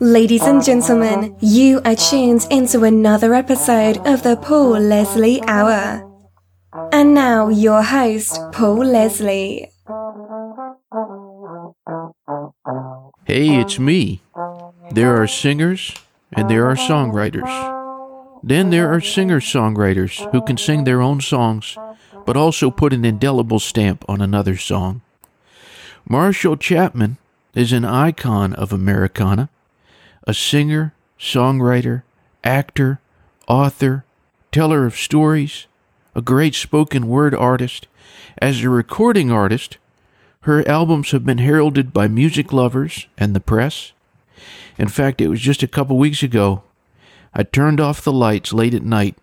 Ladies and gentlemen, you are tuned into another episode of the Paul Leslie Hour. And now, your host, Paul Leslie. Hey, it's me. There are singers and there are songwriters. Then there are singer songwriters who can sing their own songs, but also put an indelible stamp on another song. Marshall Chapman is an icon of Americana, a singer, songwriter, actor, author, teller of stories, a great spoken word artist. As a recording artist, her albums have been heralded by music lovers and the press. In fact, it was just a couple weeks ago. I turned off the lights late at night.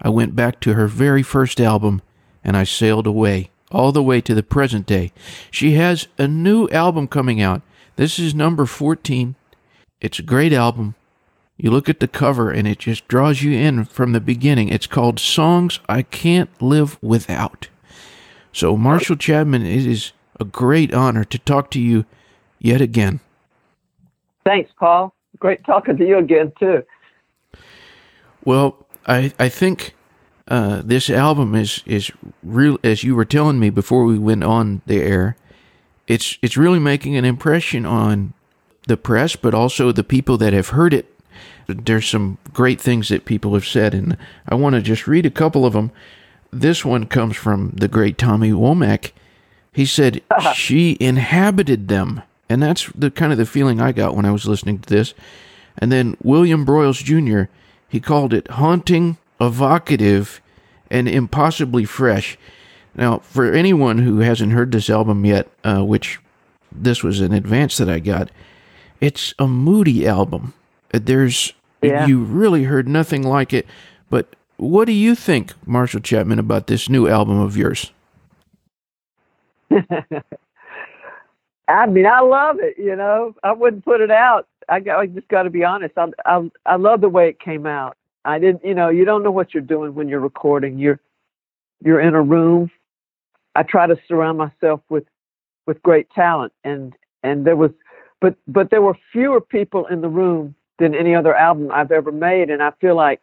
I went back to her very first album and I sailed away all the way to the present day. She has a new album coming out. This is number 14. It's a great album. You look at the cover and it just draws you in from the beginning. It's called Songs I Can't Live Without. So, Marshall Chapman, it is a great honor to talk to you yet again. Thanks, Paul. Great talking to you again, too. Well, I, I think uh, this album is is real as you were telling me before we went on the air. It's it's really making an impression on the press, but also the people that have heard it. There's some great things that people have said, and I want to just read a couple of them. This one comes from the great Tommy Womack. He said she inhabited them, and that's the kind of the feeling I got when I was listening to this. And then William Broyles Jr. He called it haunting, evocative, and impossibly fresh. Now, for anyone who hasn't heard this album yet, uh, which this was an advance that I got, it's a moody album. There's Yeah. you really heard nothing like it. But what do you think, Marshall Chapman, about this new album of yours? I mean, I love it. You know, I wouldn't put it out. I, got, I just got to be honest. I, I I love the way it came out. I didn't. You know, you don't know what you're doing when you're recording. You're you're in a room. I try to surround myself with with great talent, and and there was, but but there were fewer people in the room than any other album I've ever made, and I feel like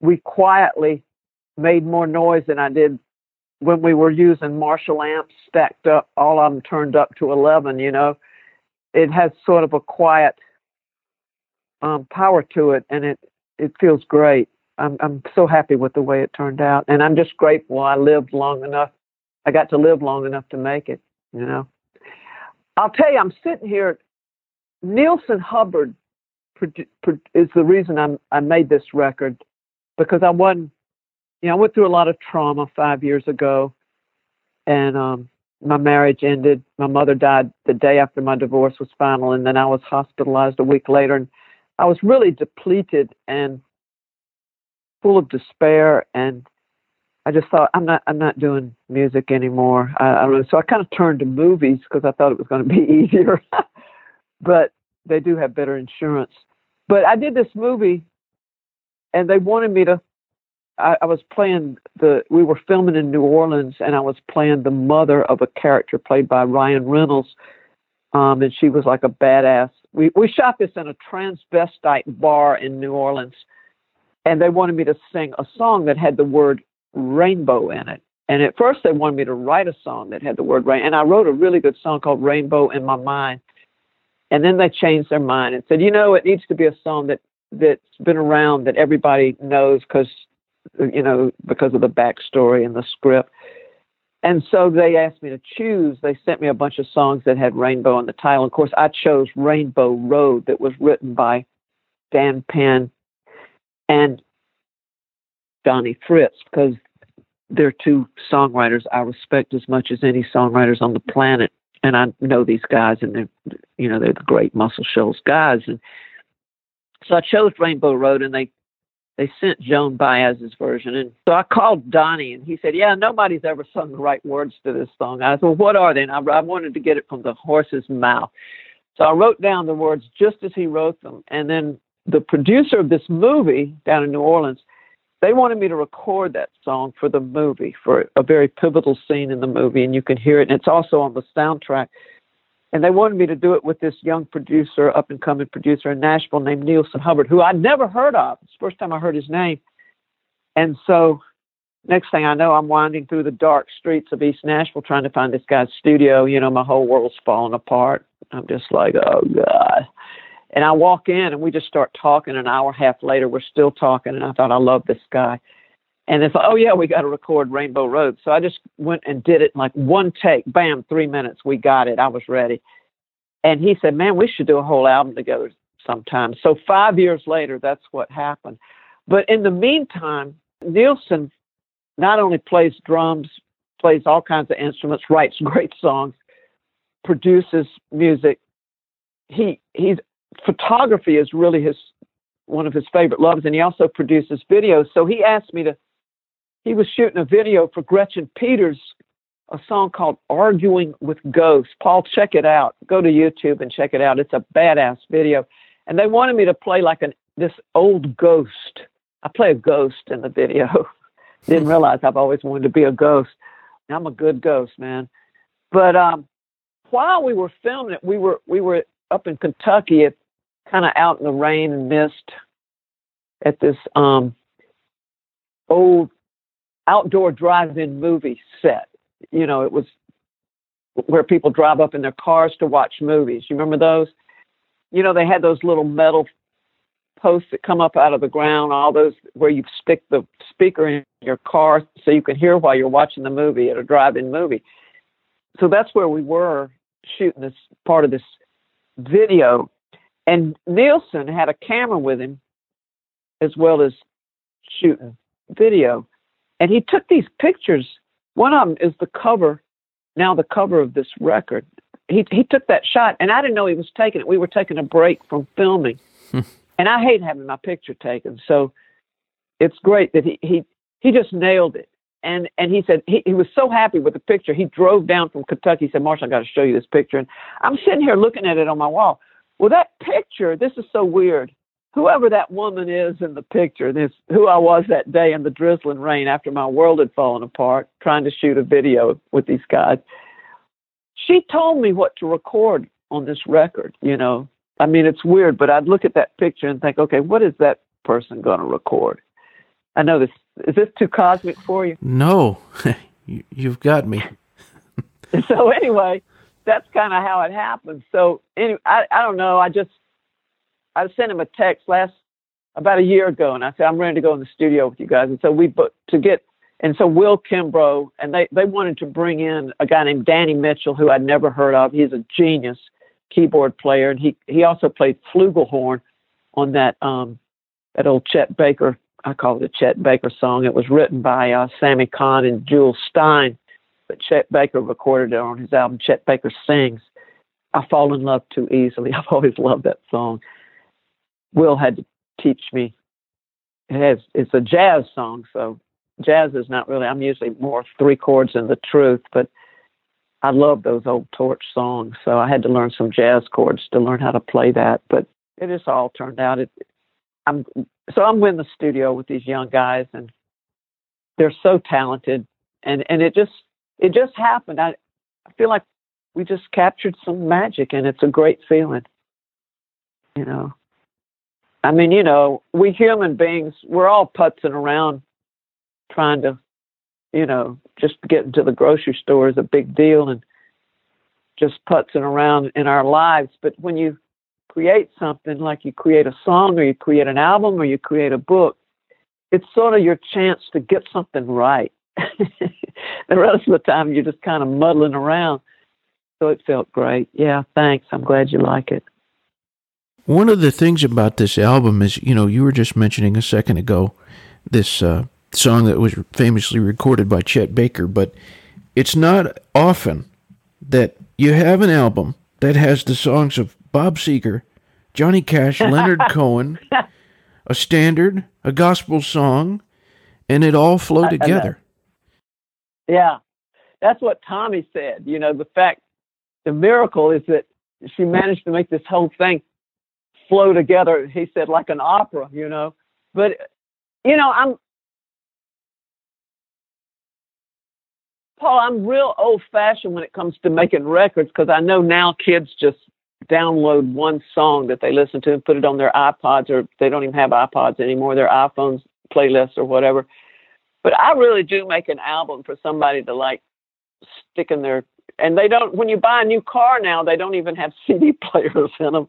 we quietly made more noise than I did when we were using Marshall amps stacked up, all of them turned up to 11, you know, it has sort of a quiet um, power to it, and it it feels great. I'm I'm so happy with the way it turned out, and I'm just grateful I lived long enough. I got to live long enough to make it, you know. I'll tell you, I'm sitting here. Neilson Hubbard is the reason I'm I made this record because I wasn't you know, I went through a lot of trauma five years ago, and um, my marriage ended. My mother died the day after my divorce was final, and then I was hospitalized a week later, and I was really depleted and full of despair. And I just thought, I'm not, I'm not doing music anymore. I, I don't know. So I kind of turned to movies because I thought it was going to be easier, but they do have better insurance. But I did this movie, and they wanted me to I, I was playing the we were filming in New Orleans and I was playing the mother of a character played by Ryan Reynolds. Um, and she was like a badass. We we shot this in a transvestite bar in New Orleans and they wanted me to sing a song that had the word rainbow in it. And at first they wanted me to write a song that had the word rain and I wrote a really good song called Rainbow in My Mind. And then they changed their mind and said, you know, it needs to be a song that that's been around that everybody knows because you know, because of the backstory and the script. And so they asked me to choose. They sent me a bunch of songs that had rainbow in the title. Of course, I chose Rainbow Road, that was written by Dan Penn and Donnie Fritts, because they're two songwriters I respect as much as any songwriters on the planet. And I know these guys, and they're, you know, they're the great Muscle Shoals guys. And so I chose Rainbow Road, and they they sent Joan Baez's version. And so I called Donnie and he said, Yeah, nobody's ever sung the right words to this song. I said, Well, what are they? And I, I wanted to get it from the horse's mouth. So I wrote down the words just as he wrote them. And then the producer of this movie down in New Orleans, they wanted me to record that song for the movie, for a very pivotal scene in the movie, and you can hear it. And it's also on the soundtrack. And they wanted me to do it with this young producer, up and coming producer in Nashville named Neilson Hubbard, who I'd never heard of. It's the first time I heard his name. And so, next thing I know, I'm winding through the dark streets of East Nashville trying to find this guy's studio. You know, my whole world's falling apart. I'm just like, oh, God. And I walk in and we just start talking. An hour and a half later, we're still talking. And I thought, I love this guy. And it's like, oh, yeah, we got to record Rainbow Road. So I just went and did it like one take. Bam, three minutes. We got it. I was ready. And he said, man, we should do a whole album together sometime. So five years later, that's what happened. But in the meantime, Neilson not only plays drums, plays all kinds of instruments, writes great songs, produces music. He he's photography is really his one of his favorite loves, and he also produces videos. So he asked me to. He was shooting a video for Gretchen Peters, a song called "Arguing with Ghosts." Paul, check it out. Go to YouTube and check it out. It's a badass video, and they wanted me to play like an this old ghost. I play a ghost in the video. Didn't realize I've always wanted to be a ghost. I'm a good ghost, man. But um, while we were filming it, we were we were up in Kentucky kind of out in the rain and mist at this um, old outdoor drive-in movie set. You know, it was where people drive up in their cars to watch movies. You remember those? You know, they had those little metal posts that come up out of the ground, all those where you stick the speaker in your car so you can hear while you're watching the movie at a drive-in movie. So that's where we were shooting this part of this video. And Neilson had a camera with him as well as shooting video. And he took these pictures. One of them is the cover, now the cover of this record. He, he took that shot, and I didn't know he was taking it. We were taking a break from filming. Hmm. and I hate having my picture taken. So it's great that he, he, he just nailed it and and he said he, he was so happy with the picture. He drove down from Kentucky. He said, "Marshall, I got to show you this picture." And I'm sitting here looking at it on my wall. Well, that picture. This is so weird. Whoever that woman is in the picture, this who I was that day in the drizzling rain after my world had fallen apart, trying to shoot a video with these guys. She told me what to record on this record. You know, I mean, it's weird, but I'd look at that picture and think, okay, what is that person going to record? I know this is this too cosmic for you? No, you've got me. so anyway, that's kind of how it happened. So anyway, I I don't know. I just I sent him a text last about a year ago, and I said I'm ready to go in the studio with you guys. And so we booked to get. And so Will Kimbrough, and they, they wanted to bring in a guy named Danny Mitchell, who I'd never heard of. He's a genius keyboard player, and he he also played flugelhorn on that um that old Chet Baker I call it a Chet Baker song. It was written by uh, Sammy Cahn and Jules Styne, but Chet Baker recorded it on his album Chet Baker Sings. I fall in love too easily. I've always loved that song. Will had to teach me. It has it's a jazz song, so jazz is not really. I'm usually more three chords than the truth, but I love those old torch songs. So I had to learn some jazz chords to learn how to play that. But it just all turned out. It, I'm so I'm in the studio with these young guys, and they're so talented, and and it just it just happened. I I feel like we just captured some magic, and it's a great feeling. You know, I mean, you know, we human beings, we're all putzing around, trying to, you know, just get into the grocery store is a big deal, and just putzing around in our lives. But when you create something like you create a song or you create an album or you create a book, it's sort of your chance to get something right. the rest of the time you're just kind of muddling around. So it felt great. Yeah, thanks. I'm glad you like it. One of the things about this album is, you know, you were just mentioning a second ago this uh, song that was famously recorded by Chet Baker, but it's not often that you have an album that has the songs of Bob Seger, Johnny Cash, Leonard Cohen, a standard, a gospel song, and it all flow together. Yeah, that's what Tommy said. You know, the fact, the miracle is that she managed to make this whole thing flow together. He said like an opera, you know. But you know, I'm Paul. I'm real old fashioned when it comes to making records because I know now kids just download one song that they listen to and put it on their iPods or they don't even have iPods anymore. Their iPhones playlists or whatever. But I really do make an album for somebody to like stick in their and they don't when you buy a new car now they don't even have cd players in them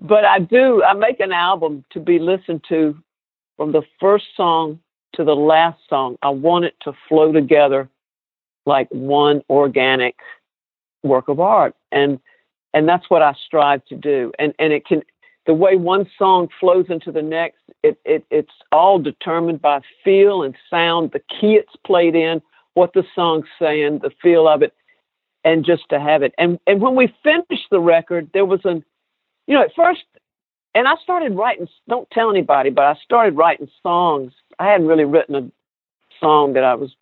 but I do I make an album to be listened to from the first song to the last song. I want it to flow together like one organic work of art and and that's what I strive to do. And and it can the way one song flows into the next, it, it it's all determined by feel and sound, the key it's played in, what the song's saying, the feel of it, and just to have it. And and when we finished the record, there was an, you know, at first, and I started writing. Don't tell anybody, but I started writing songs. I hadn't really written a song that I was,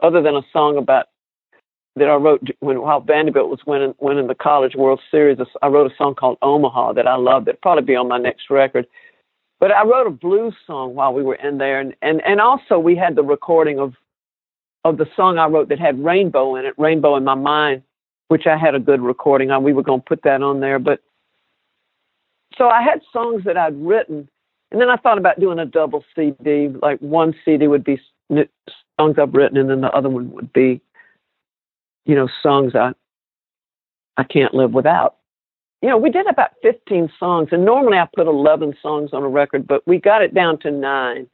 other than a song about that I wrote when while Vanderbilt was winning winning the College World Series. I wrote a song called Omaha that I love. That probably be on my next record. But I wrote a blues song while we were in there, and and and also we had the recording of of the song I wrote that had Rainbow in it, Rainbow in My Mind, which I had a good recording on. We were going to put that on there, but so I had songs that I'd written, and then I thought about doing a double CD. Like one CD would be songs I've written, and then the other one would be you know, songs I I can't live without. You know, we did about 15 songs, and normally I put 11 songs on a record, but we got it down to nine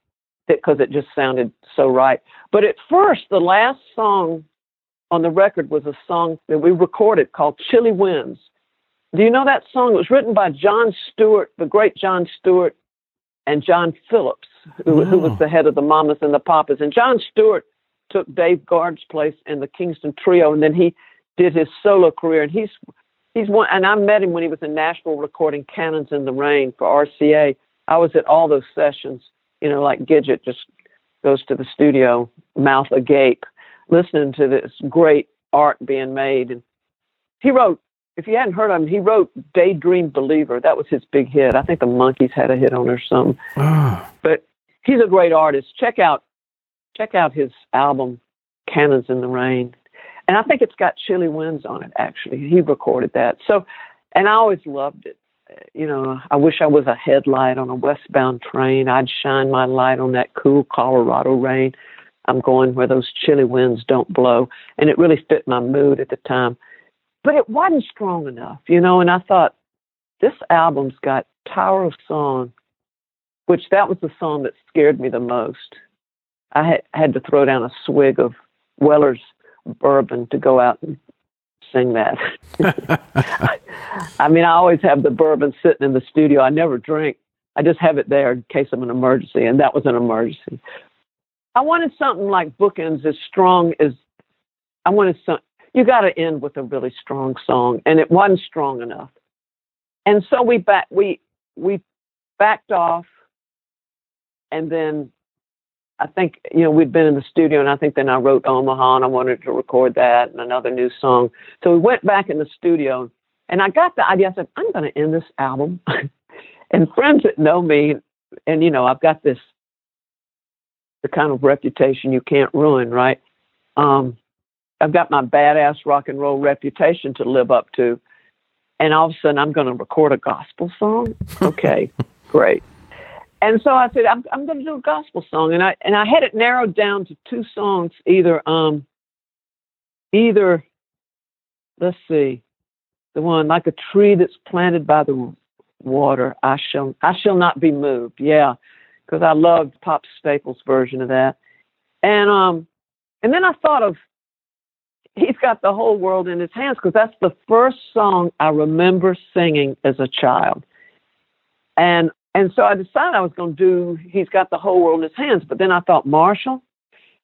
because it just sounded so right. But at first, the last song on the record was a song that we recorded called Chilly Winds. Do you know that song? It was written by John Stewart, the great John Stewart, and John Phillips, who, oh. who was the head of the Mamas and the Papas. And John Stewart took Dave Guard's place in the Kingston Trio, and then he did his solo career. And he's he's one. And I met him when he was in Nashville recording "Cannons in the Rain" for RCA. I was at all those sessions. You know, like Gidget just goes to the studio, mouth agape, listening to this great art being made. And he wrote. If you hadn't heard of him, he wrote "Daydream Believer." That was his big hit. I think the Monkees had a hit on it or something. Ah. But he's a great artist. Check out check out his album Cannons in the Rain. And I think it's got Chilly Winds on it, actually. He recorded that. So, and I always loved it. You know, I wish I was a headlight on a westbound train. I'd shine my light on that cool Colorado rain. I'm going where those chilly winds don't blow. And it really fit my mood at the time. But it wasn't strong enough, you know, and I thought, this album's got Tower of Song, which that was the song that scared me the most. I had, had to throw down a swig of Weller's bourbon to go out and sing that. I mean, I always have the bourbon sitting in the studio. I never drink. I just have it there in case of an emergency, and that was an emergency. I wanted something like bookends as strong as I wanted some. You got to end with a really strong song, and it wasn't strong enough. And so we back we we backed off, and then I think, you know, we'd been in the studio and I think then I wrote Omaha and I wanted to record that and another new song. So we went back in the studio and I got the idea. I said, I'm going to end this album. and friends that know me, and, you know, I've got this, the kind of reputation you can't ruin, right? Um, I've got my badass rock and roll reputation to live up to. And all of a sudden, I'm going to record a gospel song. Okay, great and so I said, I'm, I'm going to do a gospel song, and I and I had it narrowed down to two songs, either um, either let's see, the one like a tree that's planted by the water, I shall I shall not be moved. Yeah, because I loved Pop Staples' version of that, and um, and then I thought of he's got the whole world in his hands because that's the first song I remember singing as a child. And and so I decided I was going to do He's Got the Whole World in His Hands. But then I thought, Marshall,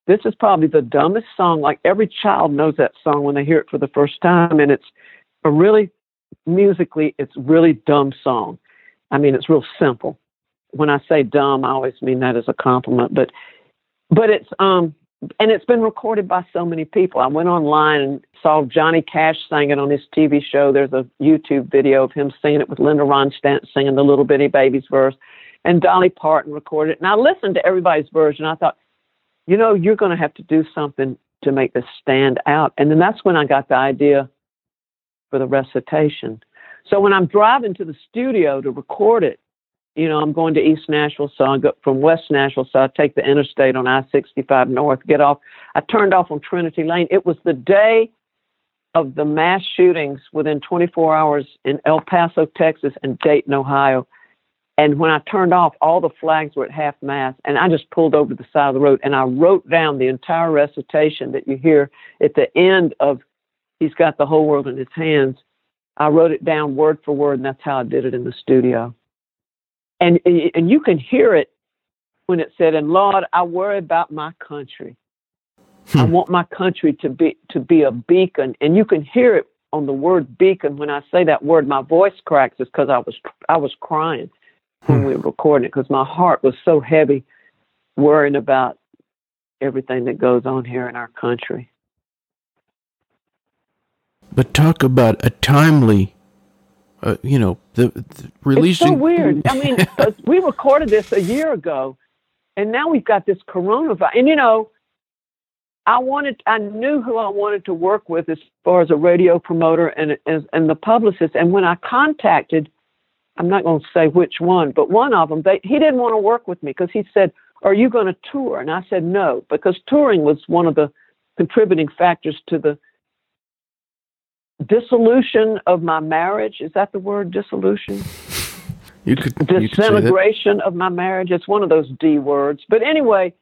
this is probably the dumbest song. Like every child knows that song when they hear it for the first time. And it's a really, musically, it's really dumb song. I mean, it's real simple. When I say dumb, I always mean that as a compliment. But, but it's, um, and it's been recorded by so many people. I went online and saw Johnny Cash sing it on his TV show. There's a YouTube video of him singing it with Linda Ronstadt singing the Little Bitty Babies verse, and Dolly Parton recorded it. And I listened to everybody's version. I thought, you know, you're going to have to do something to make this stand out. And then that's when I got the idea for the recitation. So when I'm driving to the studio to record it, you know, I'm going to East Nashville, so I go from West Nashville, so I take the interstate on I-65 North, get off. I turned off on Trinity Lane. It was the day of the mass shootings within 24 hours in El Paso, Texas, and Dayton, Ohio. And when I turned off, all the flags were at half mast, and I just pulled over to the side of the road and I wrote down the entire recitation that you hear at the end of He's Got the Whole World in His Hands. I wrote it down word for word, and that's how I did it in the studio. And and you can hear it when it said, "And Lord, I worry about my country. Hmm. I want my country to be to be a beacon." And you can hear it on the word beacon when I say that word. My voice cracks is because I was I was crying when we were recording it because my heart was so heavy, worrying about everything that goes on here in our country. But talk about a timely, uh, you know, the, the releasing. It's so weird. I mean, we recorded this a year ago, and now we've got this coronavirus. And you know, I wanted, I knew who I wanted to work with as far as a radio promoter and and, and the publicist. And when I contacted, I'm not going to say which one, but one of them, they, he didn't want to work with me because he said, "Are you going to tour?" And I said, "No," because touring was one of the contributing factors to the dissolution of my marriage. Is that the word dissolution? You could disintegration of my marriage. It's one of those D words. But anyway,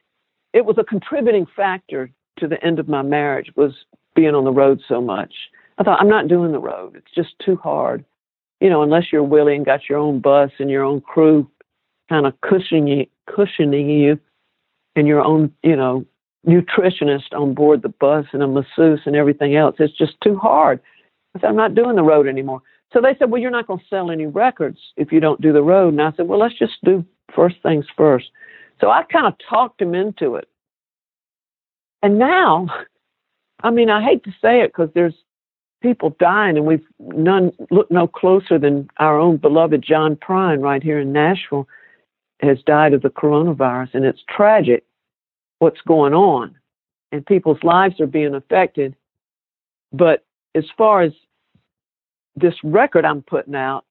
it was a contributing factor to the end of my marriage was being on the road so much. I thought I'm not doing the road. It's just too hard. You know, unless you're willing, got your own bus and your own crew kind of cushioning cushioning you and your own, you know, nutritionist on board the bus and a masseuse and everything else. It's just too hard. I said, I'm not doing the road anymore. So they said, Well, you're not going to sell any records if you don't do the road. And I said, Well, let's just do first things first. So I kind of talked him into it. And now, I mean, I hate to say it because there's people dying, and we've none looked no closer than our own beloved John Prine right here in Nashville has died of the coronavirus, and it's tragic what's going on, and people's lives are being affected. But as far as this record I'm putting out,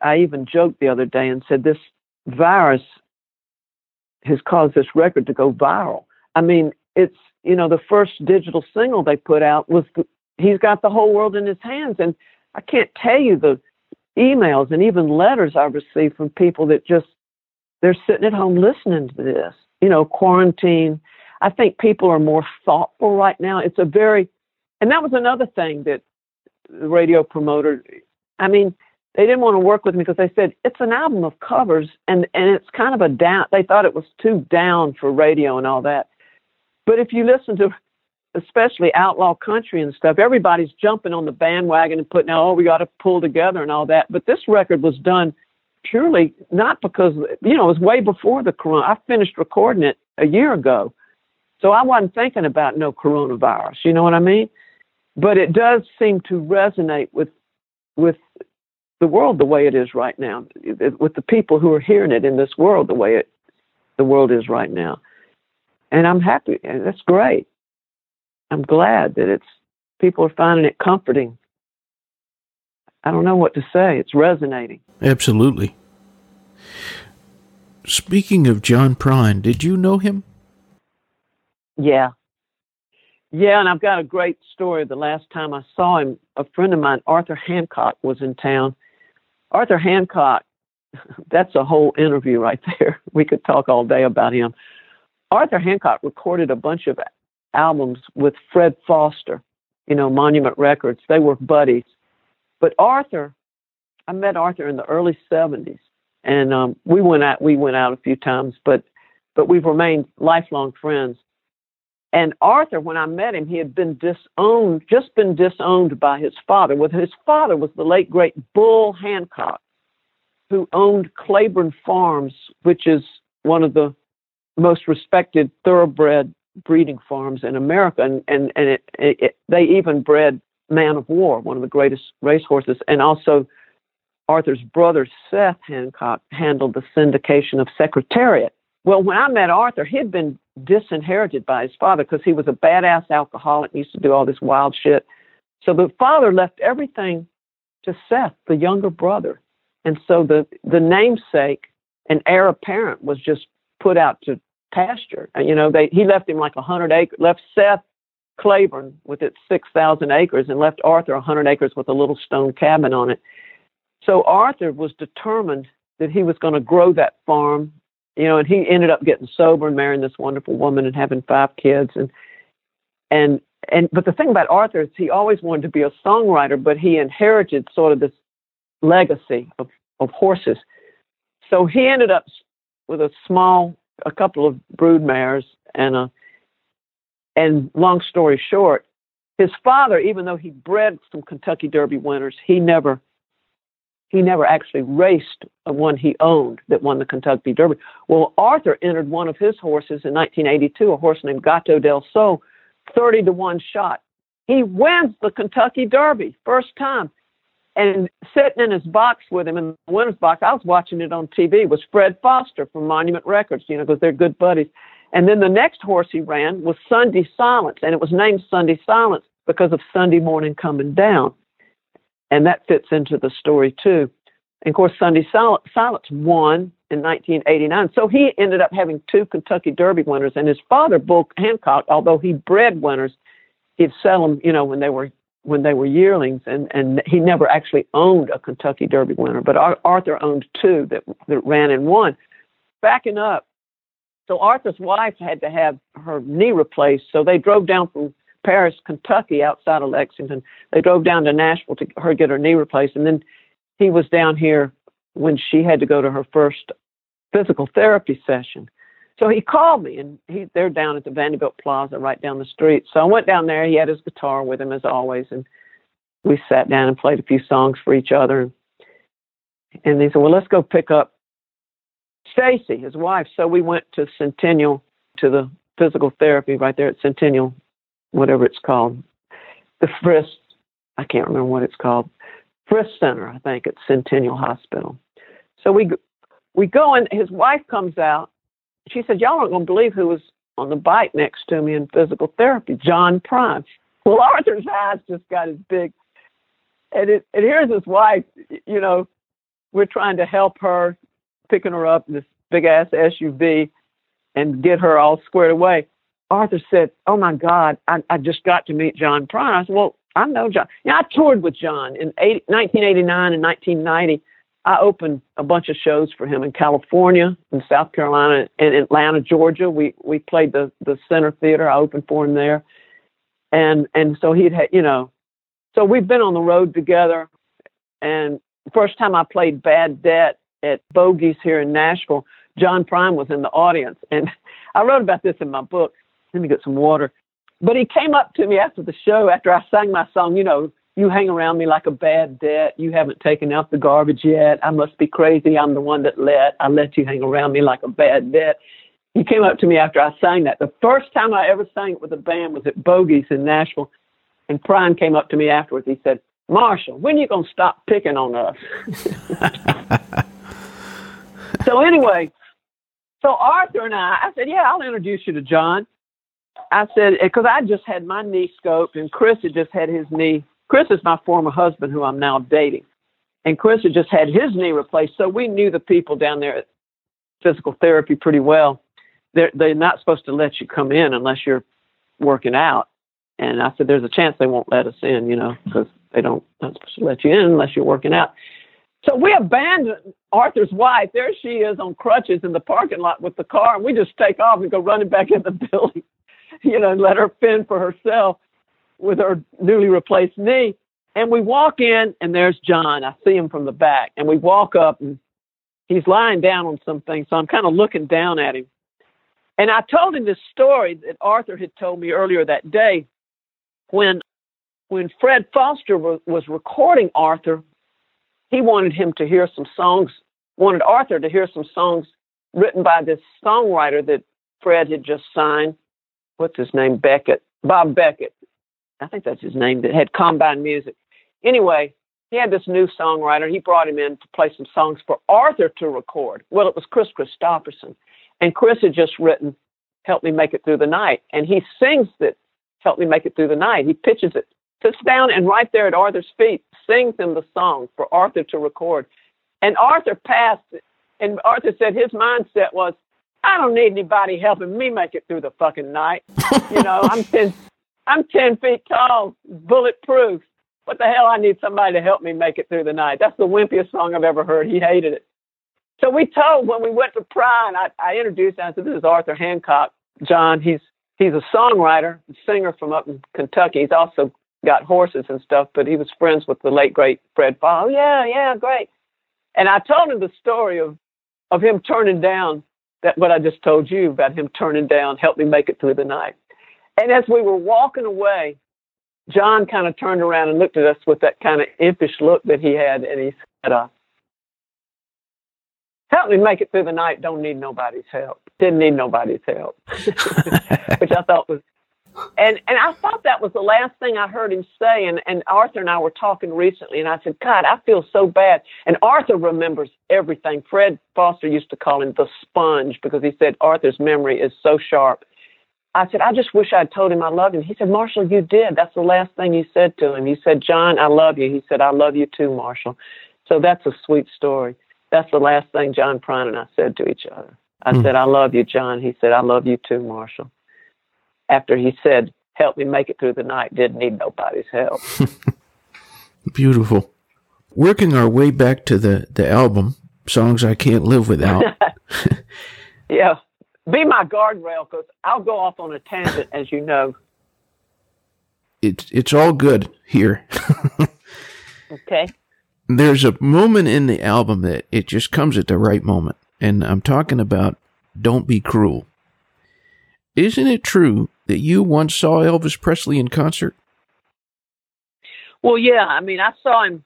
I even joked the other day and said this virus has caused this record to go viral. I mean, it's you know the first digital single they put out was the, he's got the whole world in his hands, and I can't tell you the emails and even letters I've received from people that just they're sitting at home listening to this. You know, quarantine. I think people are more thoughtful right now. It's a very, and that was another thing that the radio promoter, I mean, they didn't want to work with me because they said it's an album of covers and and it's kind of a down. They thought it was too down for radio and all that. But if you listen to especially outlaw country and stuff, everybody's jumping on the bandwagon and putting out, oh, we got to pull together and all that. But this record was done purely not because you know it was way before the corona. I finished recording it a year ago, so I wasn't thinking about no coronavirus. You know what I mean? But it does seem to resonate with with the world the way it is right now, with the people who are hearing it in this world the way it the world is right now. And I'm happy, and that's great. I'm glad that it's people are finding it comforting. I don't know what to say. It's resonating. Absolutely. Speaking of John Prine, did you know him? Yeah, yeah, and I've got a great story. The last time I saw him, a friend of mine, Arthur Hancock, was in town. Arthur Hancock, that's a whole interview right there. We could talk all day about him. Arthur Hancock recorded a bunch of albums with Fred Foster, you know, Monument Records. They were buddies. But Arthur, I met Arthur in the early 70s, and um, we went out. We went out a few times, but but we've remained lifelong friends. And Arthur, when I met him, he had been disowned, just been disowned by his father. With his father was the late great Bull Hancock, who owned Claiborne Farms, which is one of the most respected thoroughbred breeding farms in America, and and, and it, it, they even bred Man o' War, one of the greatest racehorses, and also Arthur's brother Seth Hancock handled the syndication of Secretariat. Well, when I met Arthur, he'd been disinherited by his father because he was a badass alcoholic used to do all this wild shit. So the father left everything to Seth, the younger brother. And so the, the namesake and heir apparent was just put out to pasture. You know, they he left him like a hundred acres, left Seth Claiborne with its six thousand acres, and left Arthur a hundred acres with a little stone cabin on it. So Arthur was determined that he was going to grow that farm, you know, and he ended up getting sober and marrying this wonderful woman and having five kids and and and but the thing about Arthur is he always wanted to be a songwriter, but he inherited sort of this legacy of, of horses. So he ended up with a small, a couple of brood mares and a, and long story short, his father, even though he bred some Kentucky Derby winners, he never, he never actually raced one he owned that won the Kentucky Derby. Well, Arthur entered one of his horses in 1982, a horse named Gato del Sol, 30 to 1 shot. He wins the Kentucky Derby, first time. And sitting in his box with him in the winner's box, I was watching it on TV, was Fred Foster from Monument Records, you know, because they're good buddies. And then the next horse he ran was Sunday Silence, and it was named Sunday Silence because of Sunday morning coming down. And that fits into the story too. And of course, Sunday Silence won in 1989. So he ended up having two Kentucky Derby winners, and his father, Bull Hancock, although he bred winners, he'd sell them, you know, when they were when they were yearlings, and and he never actually owned a Kentucky Derby winner. But Arthur owned two that that ran and won. Backing up, so Arthur's wife had to have her knee replaced, so they drove down from Paris, Kentucky, outside of Lexington. They drove down to Nashville to her get her knee replaced, and then he was down here when she had to go to her first physical therapy session. So he called me, and he they're down at the Vanderbilt Plaza right down the street. So I went down there. He had his guitar with him as always, and we sat down and played a few songs for each other. And he said, "Well, let's go pick up Stacy, his wife." So we went to Centennial to the physical therapy right there at Centennial, whatever it's called, the Frist. I can't remember what it's called. Frist Center, I think, at Centennial Hospital. So we we go and his wife comes out. She said, "Y'all aren't going to believe who was on the bike next to me in physical therapy, John Prine." Well, Arthur's eyes just got as big, and it and here's his wife. You know, we're trying to help her, picking her up in this big ass SUV, and get her all squared away. Arthur said, "Oh my God, I, I just got to meet John Prine." I said, "Well, I know John. Yeah, I toured with John in 80, 1989 and 1990. I opened a bunch of shows for him in California, in South Carolina, and Atlanta, Georgia. We we played the the Center Theater. I opened for him there, and and so he'd had you know, so we've been on the road together. And first time I played Bad Debt at Bogies here in Nashville, John Prine was in the audience, and I wrote about this in my book. Let me get some water. But he came up to me after the show, after I sang my song, you know, you hang around me like a bad debt. You haven't taken out the garbage yet. I must be crazy. I'm the one that let. I let you hang around me like a bad debt. He came up to me after I sang that. The first time I ever sang it with a band was at Bogies in Nashville. And Prine came up to me afterwards. He said, Marshall, when are you to stop picking on us? so anyway, so Arthur and I, I said, yeah, I'll introduce you to John. I said, eh, because I just had my knee scoped and Chris had just had his knee. Chris is my former husband who I'm now dating. And Chris had just had his knee replaced. So we knew the people down there at physical therapy pretty well. They're, they're not supposed to let you come in unless you're working out. And I said, there's a chance they won't let us in, you know, because they don't, not supposed to let you in unless you're working out. So we abandoned Arthur's wife. There she is on crutches in the parking lot with the car, and we just take off and go running back in the building. you know, let her fend for herself with her newly replaced knee. And we walk in, and there's John. I see him from the back, and we walk up, and he's lying down on something. So I'm kind of looking down at him. And I told him this story that Arthur had told me earlier that day when when Fred Foster was, was recording Arthur, he wanted him to hear some songs, wanted Arthur to hear some songs written by this songwriter that Fred had just signed what's his name, Beckett, Bob Beckett. I think that's his name, that had Combine Music. Anyway, he had this new songwriter. He brought him in to play some songs for Arthur to record. Well, it was Kris Kristofferson. And Kris had just written Help Me Make It Through the Night. And he sings it, Help Me Make It Through the Night. He pitches it, sits down, and right there at Arthur's feet sings him the song for Arthur to record. And Arthur passed, it. and Arthur said his mindset was, I don't need anybody helping me make it through the fucking night. you know, I'm ten, I'm ten feet tall, bulletproof. What the hell? I need somebody to help me make it through the night. That's the wimpiest song I've ever heard. He hated it. So we told when we went to Prine, I, I introduced him. I said, "This is Arthur Hancock, John. He's he's a songwriter, singer from up in Kentucky. He's also got horses and stuff, but he was friends with the late great Fred Fall. Oh, yeah, yeah, great. And I told him the story of of him turning down that what I just told you about him turning down, help me make it through the night. And as we were walking away, John kind of turned around and looked at us with that kind of impish look that he had, and he said, uh, help me make it through the night. Don't need nobody's help. Didn't need nobody's help, which I thought was, and and I thought that was the last thing I heard him say. And and Arthur and I were talking recently, and I said, God, I feel so bad. And Arthur remembers everything. Fred Foster used to call him the sponge because he said Arthur's memory is so sharp. I said, I just wish I'd told him I loved him. He said, Marshall, you did. That's the last thing you said to him. He said, John, I love you. He said, I love you too, Marshall. So that's a sweet story that's the last thing John Prine and I said to each other. I mm. said, I love you, John. He said, I love you too, Marshall. After he said, help me make it through the night, didn't need nobody's help. Beautiful. Working our way back to the, the album, Songs I Can't Live Without. yeah. Be my guardrail because I'll go off on a tangent, as you know. It's, it's all good here. okay there's a moment in the album that it just comes at the right moment. And I'm talking about Don't Be Cruel. Isn't it true that you once saw Elvis Presley in concert? Well, yeah. I mean, I saw him.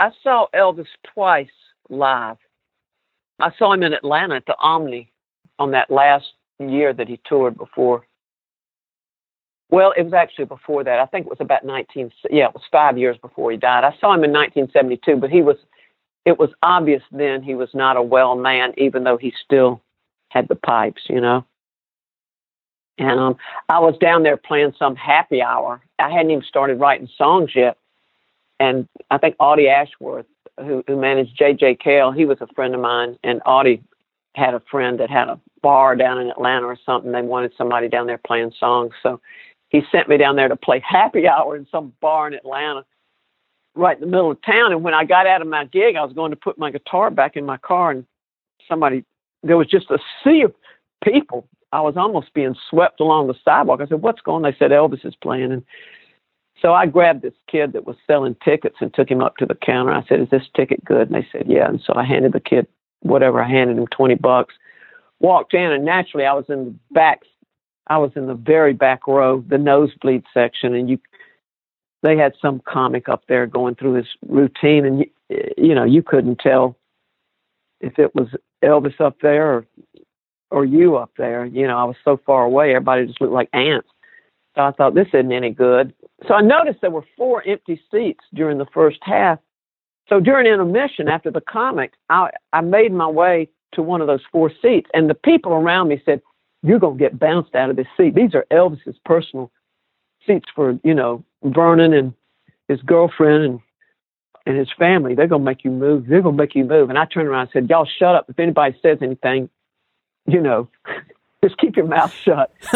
I saw Elvis twice live. I saw him in Atlanta at the Omni on that last year that he toured before well, it was actually before that. I think it was about 19. Yeah, it was five years before he died. I saw him in 1972, but he was. It was obvious then he was not a well man, even though he still had the pipes, you know. And um, I was down there playing some happy hour. I hadn't even started writing songs yet, and I think Audie Ashworth, who, who managed J.J. Cale, he was a friend of mine, and Audie had a friend that had a bar down in Atlanta or something. They wanted somebody down there playing songs, so he sent me down there to play happy hour in some bar in Atlanta, right in the middle of town. And when I got out of my gig, I was going to put my guitar back in my car, and somebody, there was just a sea of people. I was almost being swept along the sidewalk. I said, "What's going?" on? They said, "Elvis is playing." And so I grabbed this kid that was selling tickets and took him up to the counter. I said, "Is this ticket good?" And they said, "Yeah." And so I handed the kid whatever. I handed him twenty bucks. Walked in, and naturally, I was in the back I was in the very back row, the nosebleed section, and you they had some comic up there going through his routine, and you, you know you couldn't tell if it was Elvis up there or or you up there. You know, I was so far away, everybody just looked like ants. So I thought this isn't any good. So I noticed there were four empty seats during the first half. So during intermission, after the comic, I I made my way to one of those four seats, and the people around me said, you're going to get bounced out of this seat. These are Elvis's personal seats for, you know, Vernon and his girlfriend and and his family. They're to make you move. They're to make you move. And I turned around and said, y'all shut up. If anybody says anything, you know, just keep your mouth shut.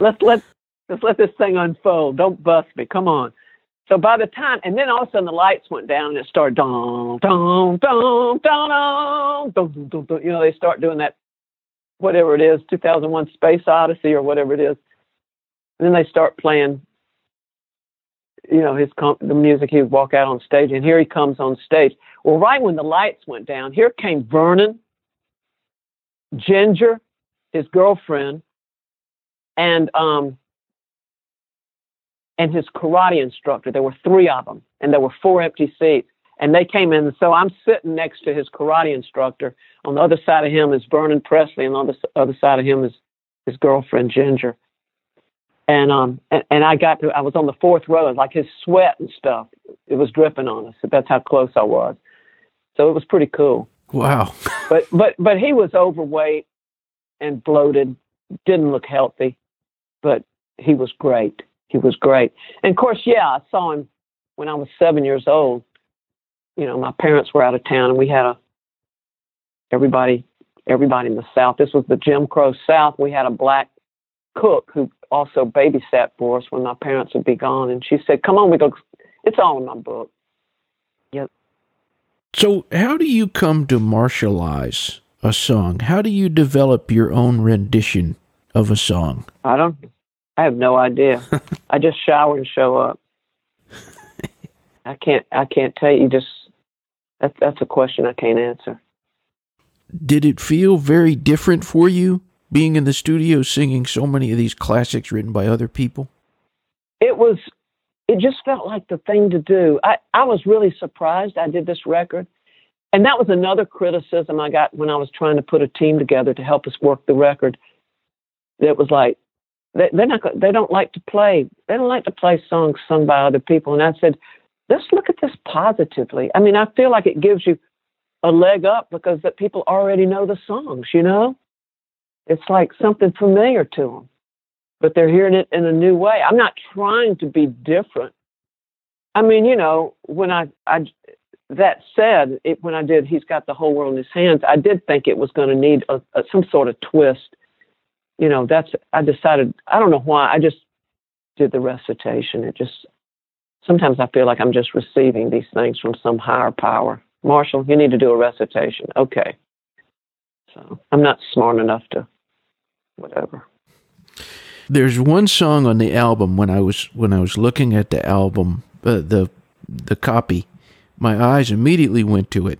let's let let's let this thing unfold. Don't bust me. Come on. So by the time, and then all of a sudden the lights went down and it started dong, dong, dong, dong, dong, dong, dong. You know, they start doing that whatever it is, 2001 Space Odyssey or whatever it is. And then they start playing, you know, his comp- the music. He would walk out on stage, and here he comes on stage. Well, right when the lights went down, here came Vernon, Ginger, his girlfriend, and um, and his karate instructor. There were three of them, and there were four empty seats. And they came in, so I'm sitting next to his karate instructor. On the other side of him is Vernon Presley, and on the other side of him is his girlfriend Ginger. And um and, and I got to I was on the fourth row, and like his sweat and stuff. It was dripping on us. That's how close I was. So it was pretty cool. Wow. but but but he was overweight and bloated didn't look healthy, but he was great. He was great. And of course, yeah, I saw him when I was seven years old. You know, my parents were out of town, and we had a everybody everybody in the South. This was the Jim Crow South. We had a black cook who also babysat for us when my parents would be gone, and she said, "Come on, we go." It's all in my book. Yep. So, how do you come to martialize a song? How do you develop your own rendition of a song? I don't. I have no idea. I just shower and show up. I can't. I can't tell you. Just that's that's a question I can't answer. Did it feel very different for you being in the studio singing so many of these classics written by other people? It was. It just felt like the thing to do. I I was really surprised. I did this record, and that was another criticism I got when I was trying to put a team together to help us work the record. It was like they, they're not. They don't like to play. They don't like to play songs sung by other people. And I said, let's look at this positively. I mean, I feel like it gives you a leg up because that people already know the songs. You know, it's like something familiar to them, but they're hearing it in a new way. I'm not trying to be different. I mean, you know, when I, I that said, it, when I did, he's got the whole world in his hands. I did think it was going to need a, a, some sort of twist you know, that's, I decided, I don't know why, I just did the recitation. It just, sometimes I feel like I'm just receiving these things from some higher power. Marshall, you need to do a recitation. Okay. So I'm not smart enough to, whatever. There's one song on the album when I was when I was looking at the album, uh, the the copy, my eyes immediately went to it.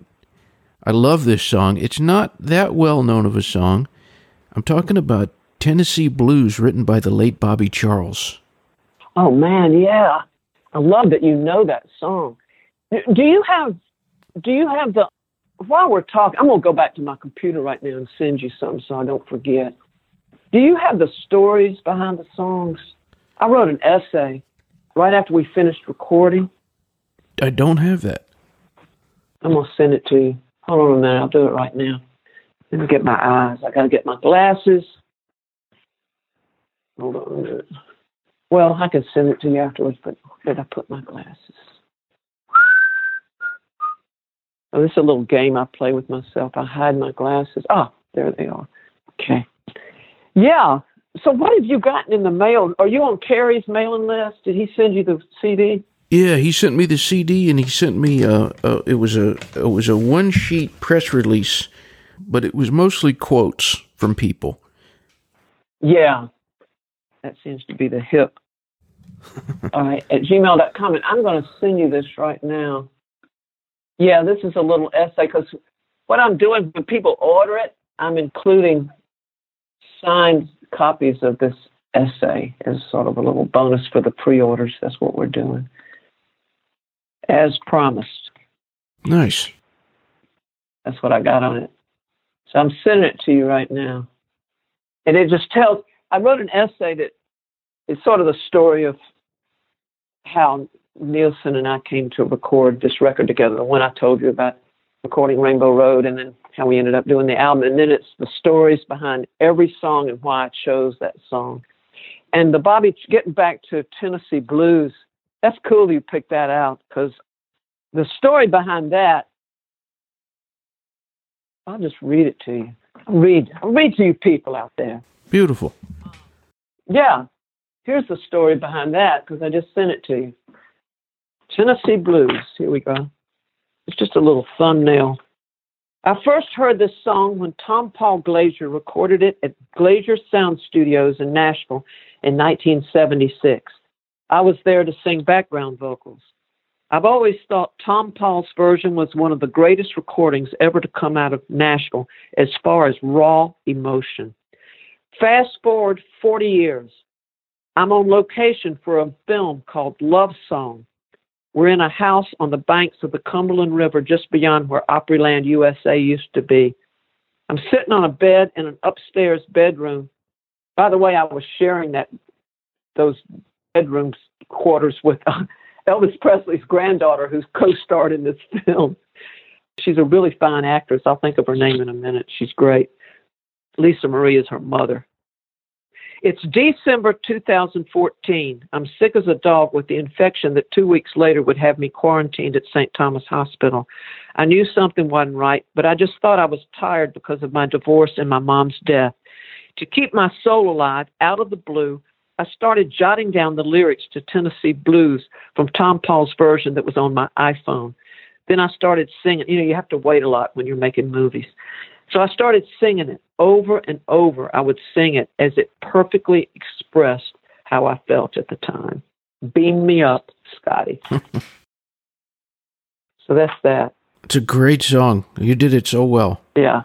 I love this song. It's not that well known of a song. I'm talking about Tennessee Blues written by the late Bobby Charles. Oh man, yeah. I love that you know that song. Do you have do you have the while we're talking, I'm gonna go back to my computer right now and send you something so I don't forget. Do you have the stories behind the songs? I wrote an essay right after we finished recording. I don't have that. I'm gonna send it to you. Hold on a minute, I'll do it right now. Let me get my eyes. I gotta get my glasses. Hold on a minute. Well, I can send it to you afterwards, but did I put my glasses? Oh, this is a little game I play with myself. I hide my glasses. Ah, there they are. Okay. Yeah. So, what have you gotten in the mail? Are you on Carrie's mailing list? Did he send you the CD? Yeah, he sent me the CD, and he sent me. Uh, uh, it was a it was a one sheet press release, but it was mostly quotes from people. Yeah, that seems to be the hip. All right, at gmail.com. And I'm going to send you this right now. Yeah, this is a little essay because what I'm doing when people order it, I'm including signed copies of this essay as sort of a little bonus for the pre orders. That's what we're doing. As promised. Nice. That's what I got on it. So I'm sending it to you right now. And it just tells, I wrote an essay that is sort of the story of how Neilson and I came to record this record together. The one I told you about recording Rainbow Road, and then how we ended up doing the album. And then it's the stories behind every song and why I chose that song. And the Bobby, getting back to Tennessee Blues, that's cool you picked that out because the story behind that, I'll just read it to you. I'll read, I'll read to you people out there. Beautiful. Yeah. Here's the story behind that because I just sent it to you. Tennessee Blues. Here we go. It's just a little thumbnail. I first heard this song when Tompall Glaser recorded it at Glaser Sound Studios in Nashville in 1976. I was there to sing background vocals. I've always thought Tompall's version was one of the greatest recordings ever to come out of Nashville as far as raw emotion. Fast forward 40 years. I'm on location for a film called Love Song. We're in a house on the banks of the Cumberland River just beyond where Opryland, USA used to be. I'm sitting on a bed in an upstairs bedroom. By the way, I was sharing that those bedrooms quarters with uh, Elvis Presley's granddaughter, who's co-starred in this film. She's a really fine actress. I'll think of her name in a minute. She's great. Lisa Marie is her mother. It's December 2014. I'm sick as a dog with the infection that two weeks later would have me quarantined at St. Thomas Hospital. I knew something wasn't right, but I just thought I was tired because of my divorce and my mom's death. To keep my soul alive, out of the blue, I started jotting down the lyrics to Tennessee Blues from Tompall's version that was on my iPhone. Then I started singing. You know, you have to wait a lot when you're making movies. So I started singing it over and over. I would sing it as it perfectly expressed how I felt at the time. Beam me up, Scotty. so that's that. It's a great song. You did it so well. Yeah.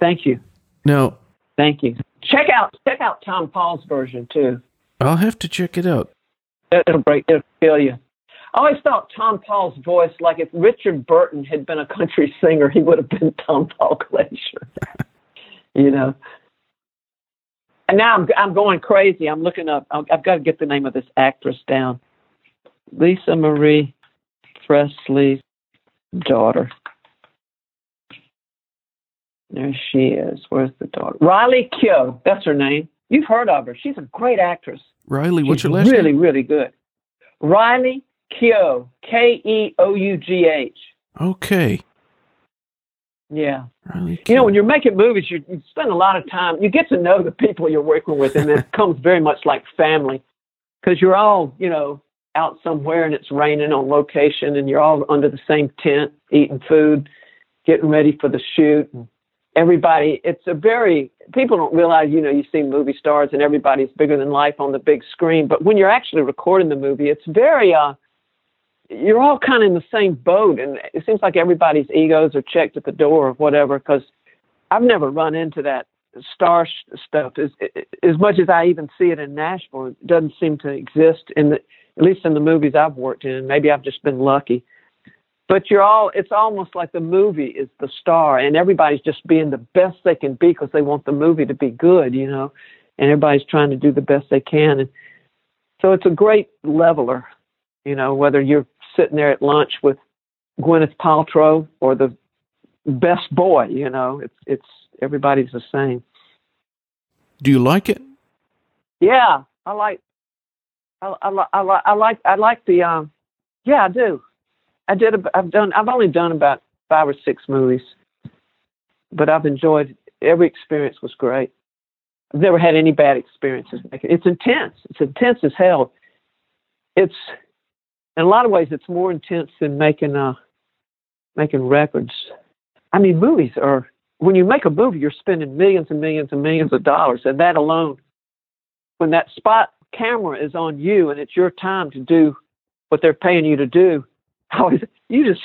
Thank you. Now, Thank you. Check out check out Tompall's version too. I'll have to check it out. It'll break. It'll kill you. I always thought Tompall's voice, like if Richard Burton had been a country singer, he would have been Tom Paul Glacier. you know. And now I'm I'm going crazy. I'm looking up. I've got to get the name of this actress down. Lisa Marie Presley's daughter. There she is. Where's the daughter? Riley Keough. That's her name. You've heard of her. She's a great actress. Riley, what's She's your last really, name? really good. Riley Keough. K E O U G H. Okay. Yeah. Riley You know, when you're making movies, you, you spend a lot of time. You get to know the people you're working with, and it becomes very much like family because you're all, you know, out somewhere and it's raining on location, and you're all under the same tent, eating food, getting ready for the shoot. And everybody, it's a very people don't realize, you know, you see movie stars and everybody's bigger than life on the big screen, but when you're actually recording the movie, it's very uh you're all kind of in the same boat, and it seems like everybody's egos are checked at the door or whatever. Because I've never run into that star sh- stuff as as much as I even see it in Nashville. It doesn't seem to exist in the at least in the movies I've worked in. Maybe I've just been lucky. But you're all it's almost like the movie is the star, and everybody's just being the best they can be because they want the movie to be good, you know. And everybody's trying to do the best they can, and so it's a great leveler you know, whether you're sitting there at lunch with Gwyneth Paltrow or the best boy, you know, it's it's everybody's the same. Do you like it? Yeah, I like, I I, I like I like I like the um, yeah, I do. I did. a- I've done. I've only done about five or six movies, but I've enjoyed every experience. Was great. I've never had any bad experiences. It's intense. It's intense as hell. It's in a lot of ways it's more intense than making uh making records. I mean, movies are when you make a movie, you're spending millions and millions and millions of dollars, and that alone, when that spot camera is on you and it's your time to do what they're paying you to do, how is you just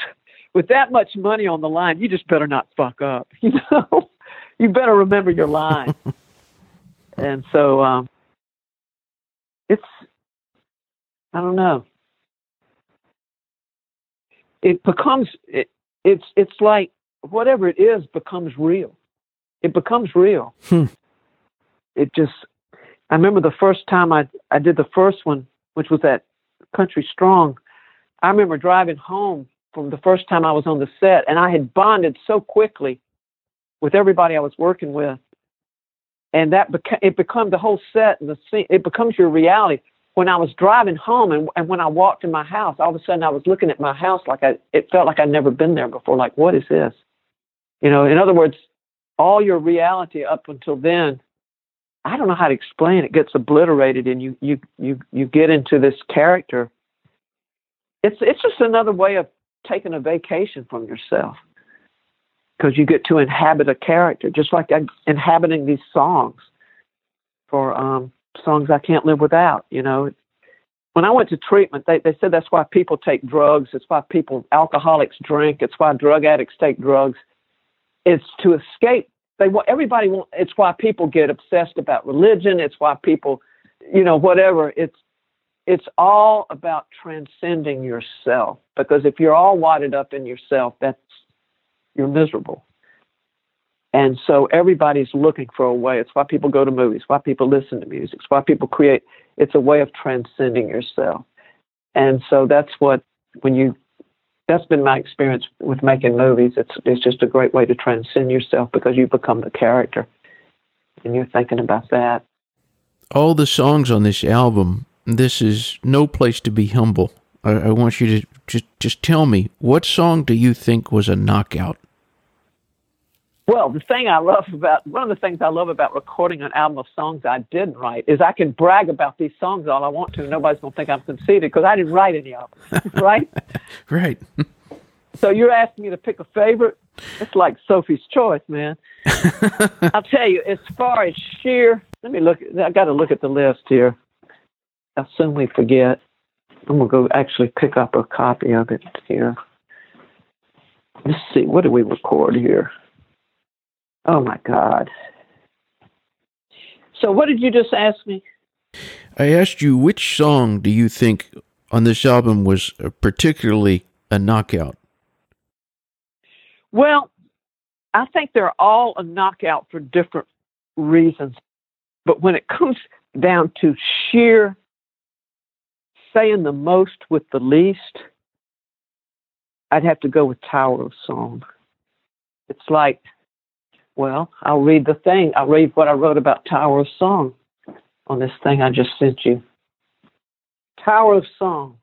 with that much money on the line, you just better not fuck up. You know, you better remember your line. and so um, it's I don't know. It becomes it, it's it's like whatever it is becomes real. It becomes real. Hmm. It just I remember the first time I I did the first one, which was at Country Strong. I remember driving home from the first time I was on the set, and I had bonded so quickly with everybody I was working with, and that beca- it became the whole set and the scene. It becomes your reality. When I was driving home and, and when I walked in my house, all of a sudden I was looking at my house like I. It felt like I'd never been there before. Like, what is this? You know, in other words, all your reality up until then, I don't know how to explain it, gets obliterated, and you you you you get into this character. It's it's just another way of taking a vacation from yourself because you get to inhabit a character, just like inhabiting these songs for um, songs I can't live without. You know, when I went to treatment, they they said that's why people take drugs. It's why people alcoholics drink. It's why drug addicts take drugs. It's to escape. They want everybody want. It's why people get obsessed about religion. It's why people, you know, whatever. It's it's all about transcending yourself because if you're all wadded up in yourself, that's you're miserable. And so everybody's looking for a way. It's why people go to movies, why people listen to music, it's why people create. It's a way of transcending yourself. And so that's what when you that's been my experience with making movies. It's it's just a great way to transcend yourself because you become the character and you're thinking about that. all the songs on this album, this is no place to be humble. I, I want you to just just tell me what song do you think was a knockout? Well, the thing I love about one of the things I love about recording an album of songs I didn't write is I can brag about these songs all I want to. Nobody's gonna think I'm conceited because I didn't write any of them, right? right. so you're asking me to pick a favorite? It's like Sophie's Choice, man. I'll tell you, as far as sheer, let me look. I got to look at the list here. I'll soon we forget. I'm gonna go actually pick up a copy of it here. Let's see. What do we record here? Oh my God. So, what did you just ask me? I asked you which song do you think on this album was particularly a knockout? Well, I think they're all a knockout for different reasons. But when it comes down to sheer saying the most with the least, I'd have to go with Tower of Song. It's like well, I'll read the thing. I'll read what I wrote about Tower of Song on this thing I just sent you. Tower of Song.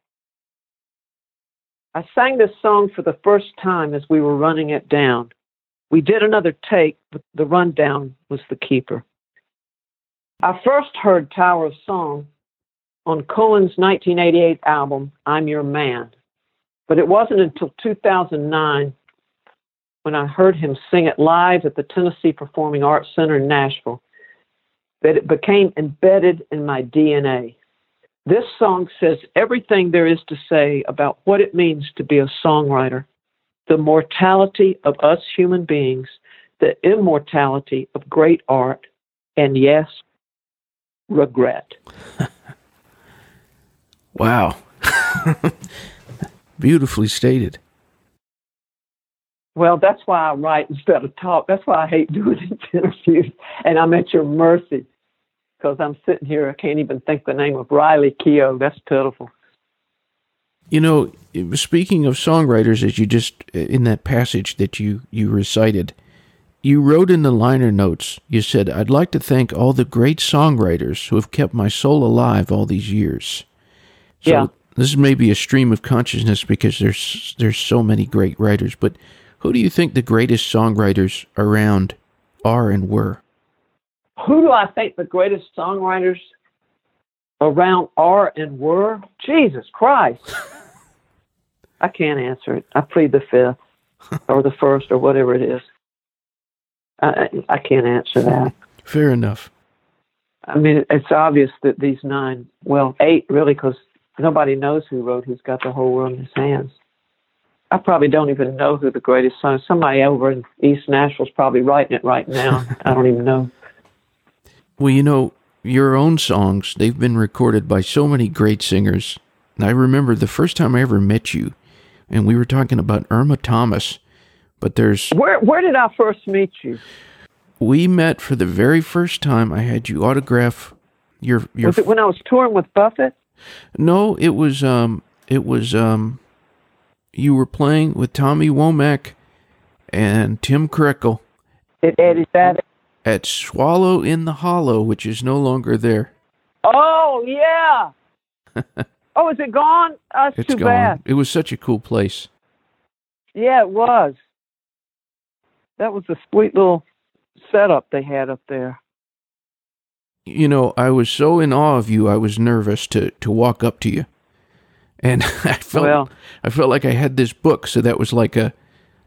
I sang this song for the first time as we were running it down. We did another take, but the rundown was the keeper. I first heard Tower of Song on Cohen's 1988 album, I'm Your Man, but it wasn't until 2009 when I heard him sing it live at the Tennessee Performing Arts Center in Nashville that it became embedded in my DNA. This song says everything there is to say about what it means to be a songwriter, the mortality of us human beings, the immortality of great art, and yes, regret. wow. Beautifully stated. Well, that's why I write instead of talk. That's why I hate doing these interviews. And I'm at your mercy because I'm sitting here. I can't even think the name of Riley Keough. That's pitiful. You know, speaking of songwriters, as you just in that passage that you you recited, you wrote in the liner notes. You said, "I'd like to thank all the great songwriters who have kept my soul alive all these years." So yeah. This may be a stream of consciousness because there's there's so many great writers, but who do you think the greatest songwriters around are and were? Who do I think the greatest songwriters around are and were? Jesus Christ. I can't answer it. I plead the fifth or the first or whatever it is. I, I can't answer that. Fair enough. I mean, it's obvious that these nine, well, eight really, because nobody knows who wrote Who's Got the Whole World in His Hands. I probably don't even know who the greatest song. Somebody over in East Nashville's probably writing it right now. I don't even know. Well, you know, your own songs, they've been recorded by so many great singers. I remember the first time I ever met you, and we were talking about Irma Thomas. But there's where where did I first meet you? We met for the very first time. I had you autograph your your. Was it when I was touring with Buffett? No, it was um it was um you were playing with Tommy Womack and Tim Krekel. At Eddie that At Swallow in the Hollow, which is no longer there. Oh, yeah. oh, is it gone? That's it's too gone. bad. It was such a cool place. Yeah, it was. That was a sweet little setup they had up there. You know, I was so in awe of you, I was nervous to, to walk up to you and I felt well, I felt like I had this book, so that was like a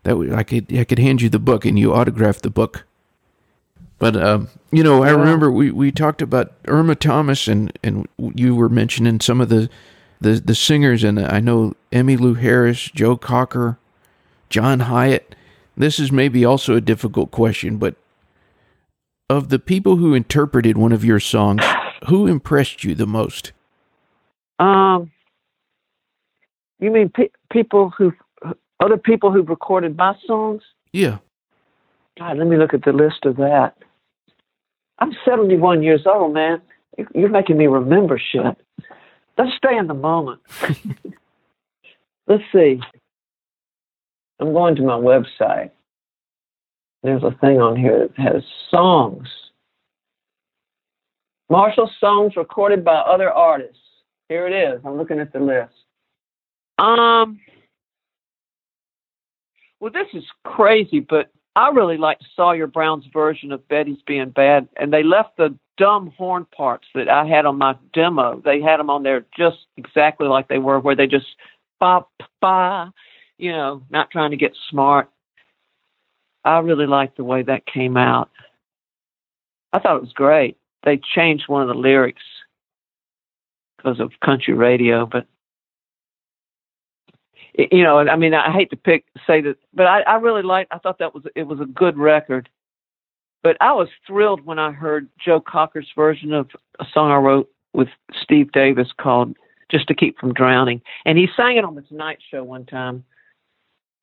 that was, I could I could hand you the book and you autograph the book. But um, you know, I remember we, we talked about Irma Thomas and and you were mentioning some of the the the singers, and I know Emmylou Harris, Joe Cocker, John Hiatt. This is maybe also a difficult question, but of the people who interpreted one of your songs, who impressed you the most? Um, you mean pe- people who, other people who've recorded my songs? Yeah. God, let me look at the list of that. I'm 71 years old, man. You're making me remember shit. Let's stay in the moment. Let's see. I'm going to my website. There's a thing on here that has songs. Marshall songs recorded by other artists. Here it is. I'm looking at the list. Um, well, this is crazy, but I really liked Sawyer Brown's version of Betty's Being Bad, and they left the dumb horn parts that I had on my demo. They had them on there just exactly like they were, where they just ba ba, you know, not trying to get smart. I really liked the way that came out. I thought it was great. They changed one of the lyrics because of country radio, but you know, I mean, I hate to pick say that, but I, I really liked. I thought that was it was a good record. But I was thrilled when I heard Joe Cocker's version of a song I wrote with Steve Davis called "Just to Keep from Drowning," and he sang it on the Tonight Show one time,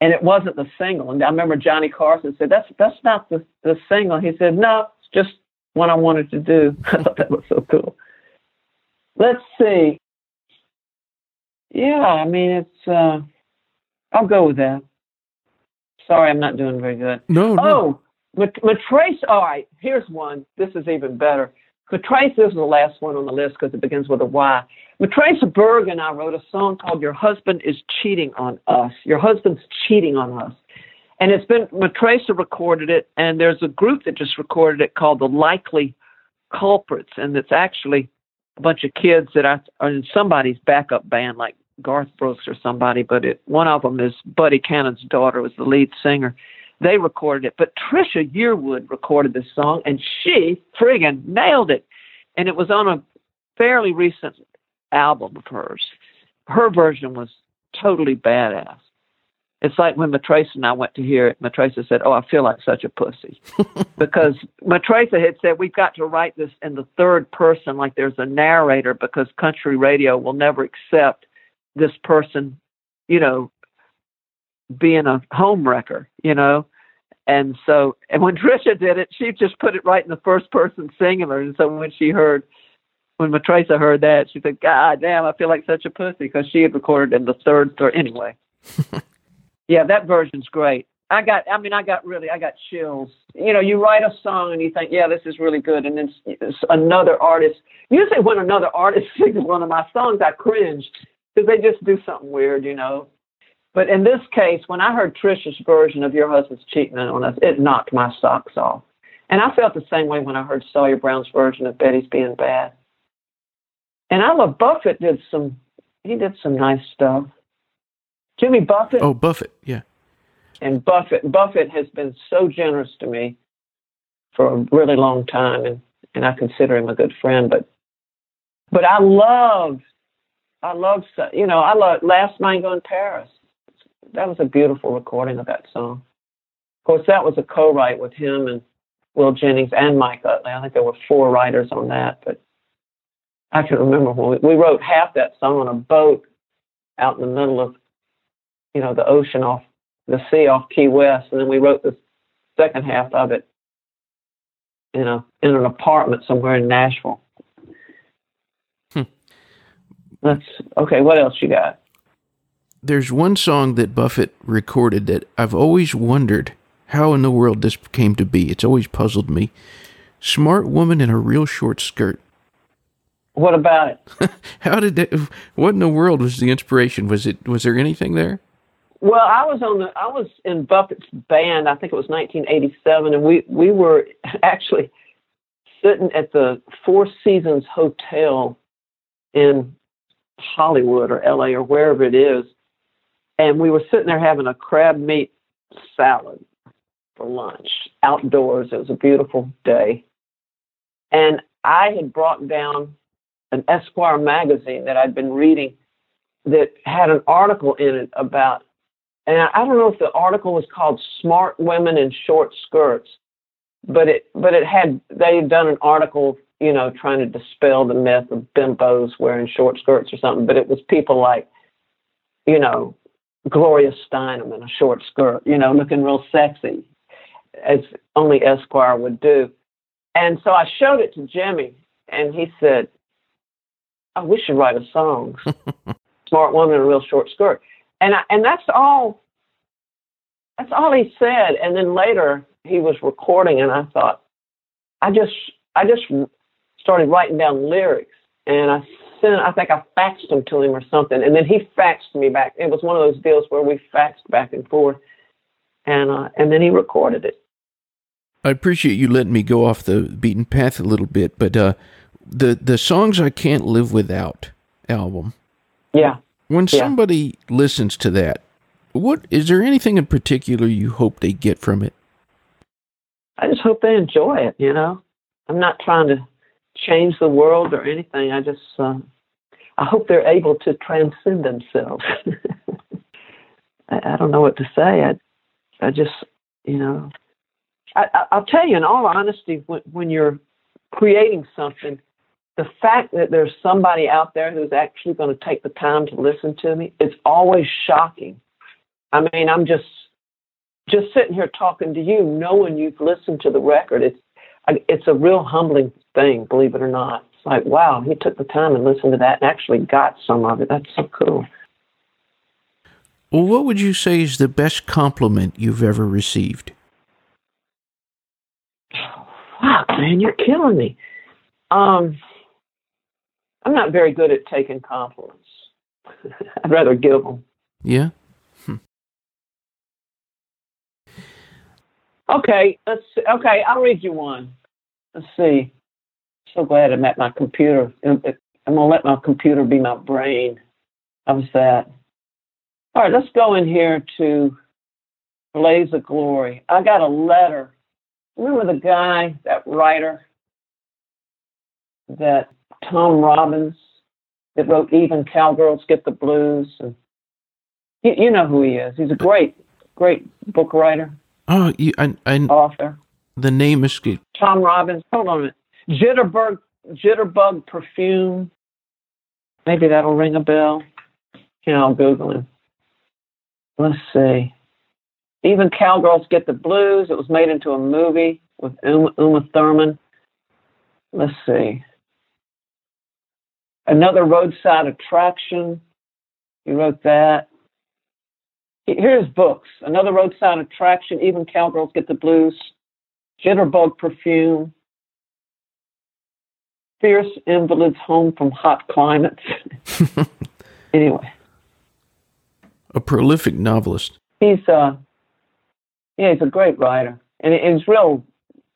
and it wasn't the single. And I remember Johnny Carson said, "That's that's not the the single." He said, "No, it's just what I wanted to do." I thought that was so cool. Let's see. Yeah, I mean it's. uh I'll go with that. Sorry, I'm not doing very good. No, no. Oh, Matraca. All right, here's one. This is even better. Matraca this is the last one on the list because it begins with a Y. Matraca Berg and I wrote a song called "Your Husband Is Cheating on Us." Your husband's cheating on us, and it's been Matraca recorded it, and there's a group that just recorded it called the Likely Culprits, and it's actually a bunch of kids that are in somebody's backup band, like Garth Brooks or somebody, but it, one of them is Buddy Cannon's daughter was the lead singer. They recorded it, but Trisha Yearwood recorded this song, and she friggin' nailed it. And it was on a fairly recent album of hers. Her version was totally badass. It's like when Matraca and I went to hear it, Matraca said, Oh, I feel like such a pussy. because Matraca had said, We've got to write this in the third person, like there's a narrator, because country radio will never accept this person, you know, being a home wrecker, you know. And so, and when Trisha did it, she just put it right in the first person singular. And so when she heard, when Matraca heard that, she said, God damn, I feel like such a pussy because she had recorded in the third, third. Anyway. yeah, that version's great. I got, I mean, I got really, I got chills. You know, you write a song and you think, yeah, this is really good. And then another artist, usually when another artist sings one of my songs, I cringe because they just do something weird, you know. But in this case, when I heard Trisha's version of Your Husband's Cheating on Us, it knocked my socks off. And I felt the same way when I heard Sawyer Brown's version of Betty's Being Bad. And I love Buffett did some, he did some nice stuff. Jimmy Buffett. Oh, Buffett, yeah. And Buffett, Buffett has been so generous to me for a really long time, and, and I consider him a good friend. But, but I love I love, you know, I love Last Mango in Paris. That was a beautiful recording of that song. Of course, that was a co-write with him and Will Jennings and Mike Utley. I think there were four writers on that, but I can remember when we, we wrote half that song on a boat out in the middle of, you know, the ocean off the sea off Key West, and then we wrote the second half of it, you know, in an apartment somewhere in Nashville. That's okay. What else you got? There's one song that Buffett recorded that I've always wondered how in the world this came to be. It's always puzzled me. Smart woman in a real short skirt. What about it? how did that? What in the world was the inspiration? Was it? Was there anything there? Well, I was on the. I was in Buffett's band. I think it was 1987, and we we were actually sitting at the Four Seasons Hotel in Hollywood or LA or wherever it is. And we were sitting there having a crab meat salad for lunch outdoors. It was a beautiful day. And I had brought down an Esquire magazine that I'd been reading that had an article in it about, and I don't know if the article was called Smart Women in Short Skirts, but it, but it had, they had done an article you know, trying to dispel the myth of bimbos wearing short skirts or something, but it was people like, you know, Gloria Steinem in a short skirt, you know, looking real sexy, as only Esquire would do. And so I showed it to Jimmy, and he said, "Oh, we should write a song, smart woman in a real short skirt." And I, and that's all. That's all he said. And then later he was recording, and I thought, I just I just started writing down lyrics, and I sent. I think I faxed them to him or something, and then he faxed me back. It was one of those deals where we faxed back and forth, and uh, and then he recorded it. I appreciate you letting me go off the beaten path a little bit, but uh, the the songs I can't live without album. Yeah. When Yeah. somebody listens to that, what is there anything in particular you hope they get from it? I just hope they enjoy it. You know, I'm not trying to change the world or anything. I just, uh, I hope they're able to transcend themselves. I, I don't know what to say. I, I just, you know, I, I, I'll tell you in all honesty, when, when you're creating something, the fact that there's somebody out there who's actually going to take the time to listen to me, it's always shocking. I mean, I'm just just sitting here talking to you, knowing you've listened to the record, it's I- it's a real humbling thing, believe it or not. It's like, wow, he took the time and listened to that and actually got some of it. That's so cool. Well, what would you say is the best compliment you've ever received? Wow, man, you're killing me. Um, I'm not very good at taking compliments. I'd rather give them. Yeah. Okay, let's see. okay. I'll read you one. Let's see. So glad I'm at my computer. I'm gonna let my computer be my brain. How's that? All right, let's go in here to Blaze of Glory. I got a letter. Remember the guy, that writer, that Tom Robbins, that wrote "Even Cowgirls Get the Blues," and you, you know who he is. He's a great, great book writer, Oh, you, I, I, author. the name escaped. Tom Robbins. Hold on a minute. Jitterbug, Jitterbug perfume. Maybe that'll ring a bell. Yeah, I'll Google him. Let's see. Even Cowgirls Get the Blues. It was made into a movie with Uma, Uma Thurman. Let's see. Another roadside attraction. He wrote that. Here's books. Another roadside attraction. Even Cowgirls Get the Blues. Jitterbug perfume. Fierce invalids home from hot climates. anyway, A prolific novelist. he's uh, yeah, he's a great writer, and it- it's real.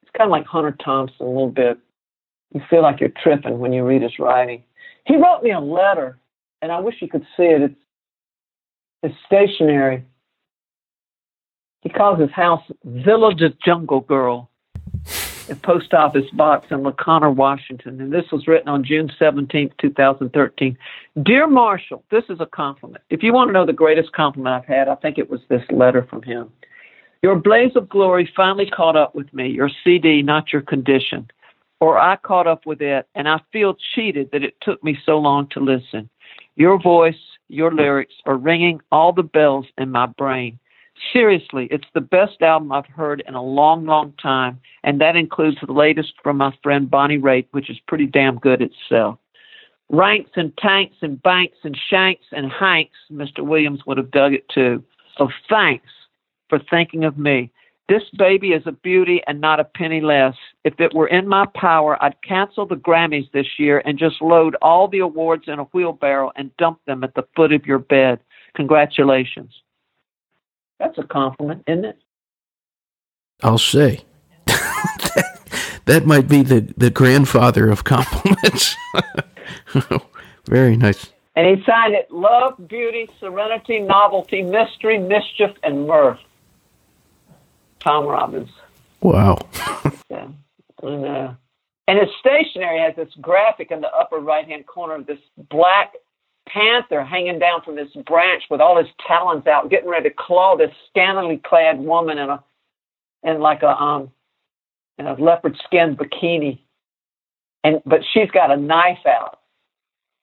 It's kind of like Hunter Thompson a little bit. You feel like you're tripping when you read his writing. He wrote me a letter, and I wish you could see it. It's it's stationary. He calls his house Villa de Jungle Girl. A post office box in La Conner, Washington. And this was written on June 17th, 2013. Dear Marshall, this is a compliment. If you want to know the greatest compliment I've had, I think it was this letter from him. Your blaze of glory finally caught up with me, your CD, not your condition. Or I caught up with it, and I feel cheated that it took me so long to listen. Your voice, your lyrics are ringing all the bells in my brain. Seriously, it's the best album I've heard in a long, long time, and that includes the latest from my friend Bonnie Raitt, which is pretty damn good itself. Ranks and tanks and banks and shanks and hanks, Mr. Williams would have dug it too. So thanks for thinking of me. This baby is a beauty and not a penny less. If it were in my power, I'd cancel the Grammys this year and just load all the awards in a wheelbarrow and dump them at the foot of your bed. Congratulations. That's a compliment, isn't it? I'll say. that might be the, the grandfather of compliments. Very nice. And he signed it Love, Beauty, Serenity, Novelty, Mystery, Mischief, and Mirth. Tom Robbins. Wow. Yeah. And, uh, and his stationery has this graphic in the upper right hand corner of this black panther hanging down from this branch with all his talons out, getting ready to claw this scantily clad woman in a in like a um in a leopard skin bikini. And but she's got a knife out.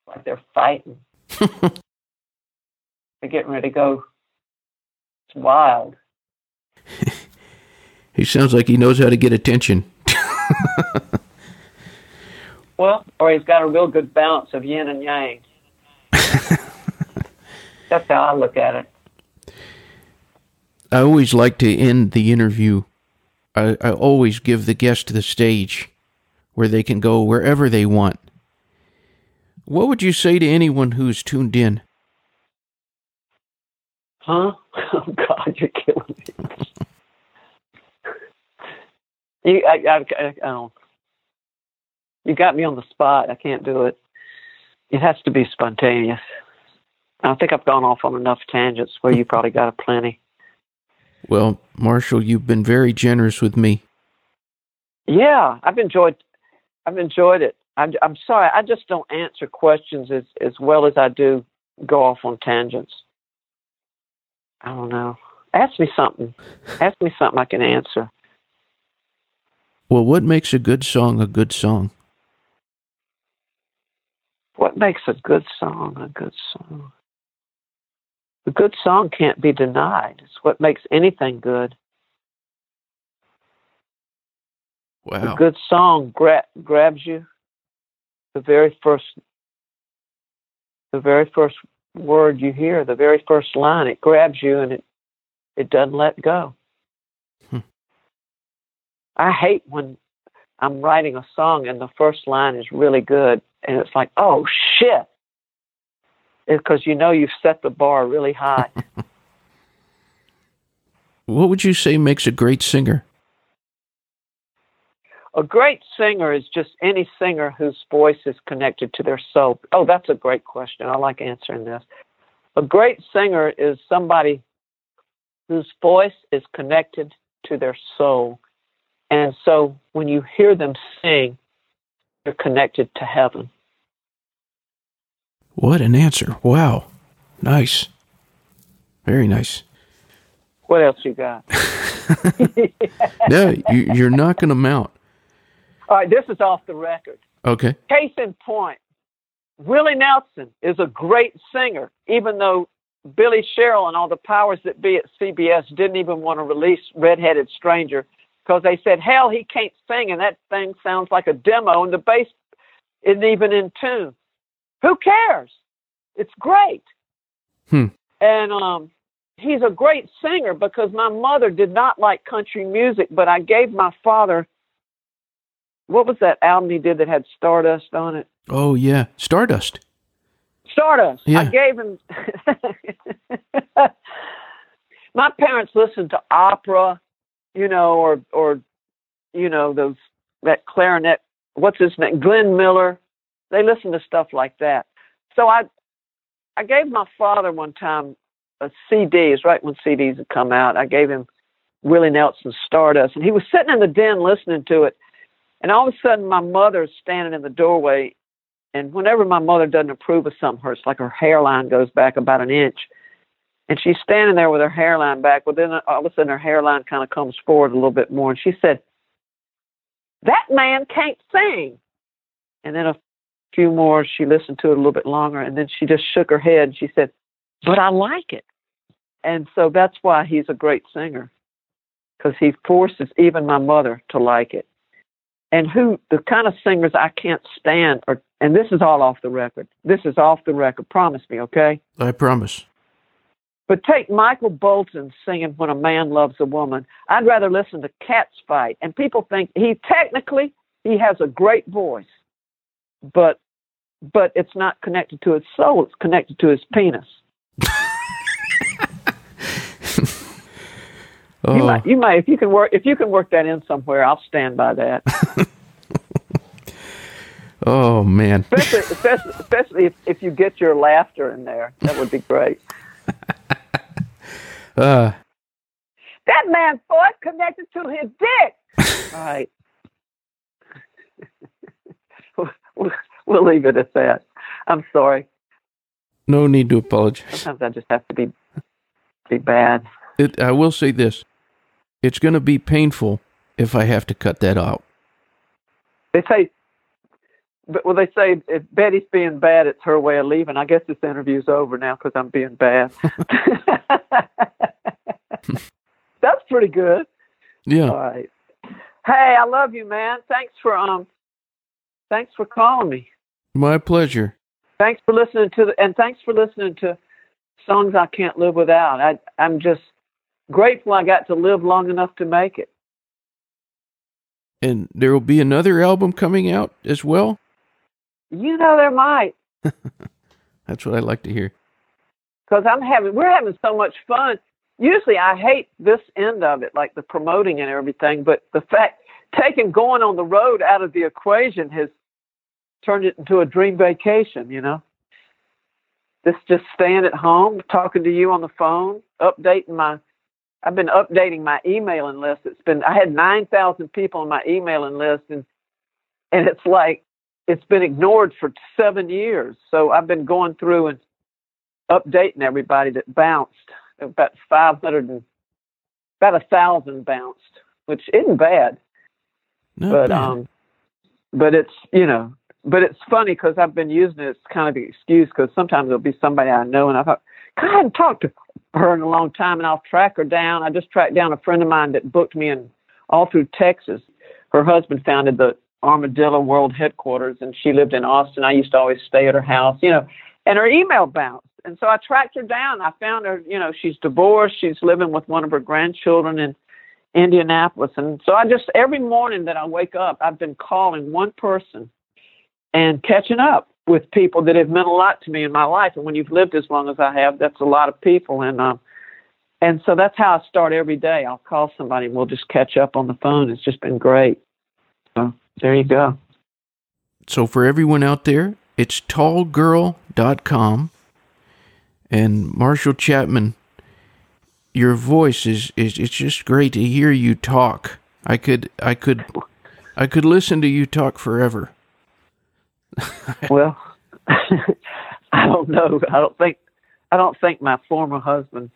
Like they're fighting. they're getting ready to go. It's wild. He sounds like he knows how to get attention. Well, or he's got a real good balance of yin and yang. That's how I look at it. I always like to end the interview. I, I always give the guest the stage where they can go wherever they want. What would you say to anyone who's tuned in? Huh? Oh God, you're killing me. You, I, I, I, I don't. You got me on the spot. I can't do it. It has to be spontaneous. I think I've gone off on enough tangents where you probably got a plenty. Well, Marshall, you've been very generous with me. Yeah, I've enjoyed. I've enjoyed it. I'm, I'm sorry, I just don't answer questions as as well as I do go off on tangents. I don't know. Ask me something. Ask me something I can answer. Well, what makes a good song a good song? What makes a good song a good song? A good song can't be denied. It's what makes anything good. Wow. A good song gra- grabs you. The very first, the very first word you hear, the very first line, it grabs you and it it doesn't let go. I hate when I'm writing a song and the first line is really good and it's like, oh shit, because you know you've set the bar really high. What would you say makes a great singer? a great singer is just any singer whose voice is connected to their soul. Oh, that's a great question. I like answering this. A great singer is somebody whose voice is connected to their soul. And so when you hear them sing, they're connected to heaven. What an answer. Wow. Nice. Very nice. What else you got? Yeah, you, you're knocking them out. All right, this is off the record. Okay. Case in point, Willie Nelson is a great singer, even though Billy Sherrill and all the powers that be at CBS didn't even want to release Redheaded Stranger because they said, hell, he can't sing, and that thing sounds like a demo, and the bass isn't even in tune. Who cares? It's great. Hmm. And um, he's a great singer because my mother did not like country music, but I gave my father what was that album he did that had Stardust on it? Oh, yeah. Stardust. Stardust. Yeah. I gave him. My parents listened to opera, you know, or or you know those that clarinet. What's his name? Glenn Miller. They listen to stuff like that. So I I gave my father one time a CD. It's right when CDs had come out. I gave him Willie Nelson's Stardust, and he was sitting in the den listening to it. And all of a sudden, my mother's standing in the doorway. And whenever my mother doesn't approve of something, her it's like her hairline goes back about an inch. And she's standing there with her hairline back. Well, then all of a sudden, her hairline kind of comes forward a little bit more. And she said, That man can't sing. And then a few more, she listened to it a little bit longer. And then she just shook her head. And she said, But I like it. And so that's why he's a great singer, because he forces even my mother to like it and who the kind of singers I can't stand are and this is all off the record. This is off the record. Promise me, okay? I promise. But take Michael Bolton singing When a Man Loves a Woman. I'd rather listen to Cats Fight. And people think he technically he has a great voice, but but it's not connected to his soul, it's connected to his penis. Oh, You might you might if you can work if you can work that in somewhere, I'll stand by that. oh man. especially especially, especially if, if you get your laughter in there. That would be great. Uh, That man's voice connected to his dick. All right. we'll, we'll leave it at that. I'm sorry. no need to apologize. Sometimes I just have to be be bad. It, I will say this. It's going to be painful if I have to cut that out. They say, but well, they say if Betty's being bad, it's her way of leaving. I guess this interview's over now because I'm being bad. That's pretty good. Yeah. All right. Hey, I love you, man. Thanks for um, thanks for calling me. My pleasure. Thanks for listening to the, and thanks for listening to songs I can't live without. I I'm just grateful I got to live long enough to make it. And there will be another album coming out as well? You know there might. That's what I like to hear. Because I'm having we're having so much fun. Usually I hate this end of it, like the promoting and everything, but the fact taking going on the road out of the equation has turned it into a dream vacation, you know. This just staying at home, talking to you on the phone, updating my I've been updating my emailing list. It's been I had nine thousand people on my emailing list and and it's like it's been ignored for seven years. So I've been going through and updating everybody that bounced. About five hundred and about a thousand bounced, which isn't bad. Not but bad. um, but it's you know, but it's funny because I've been using it as kind of an excuse because sometimes it'll be somebody I know and I thought God, I hadn't talked to her in a long time and I'll track her down. I just tracked down a friend of mine that booked me in all through Texas. Her husband founded the Armadillo World Headquarters and she lived in Austin. I used to always stay at her house, you know, and her email bounced. And so I tracked her down. I found her, you know, she's divorced. She's living with one of her grandchildren in Indianapolis. And so I just, every morning that I wake up, I've been calling one person and catching up with people that have meant a lot to me in my life. And when you've lived as long as I have, that's a lot of people. And, um, and so that's how I start every day. I'll call somebody and we'll just catch up on the phone. It's just been great. So there you go. So for everyone out there, it's tallgirl.com. And Marshall Chapman, your voice is, is it's just great to hear you talk. I could I could I could listen to you talk forever. well, I don't know. I don't think I don't think my former husband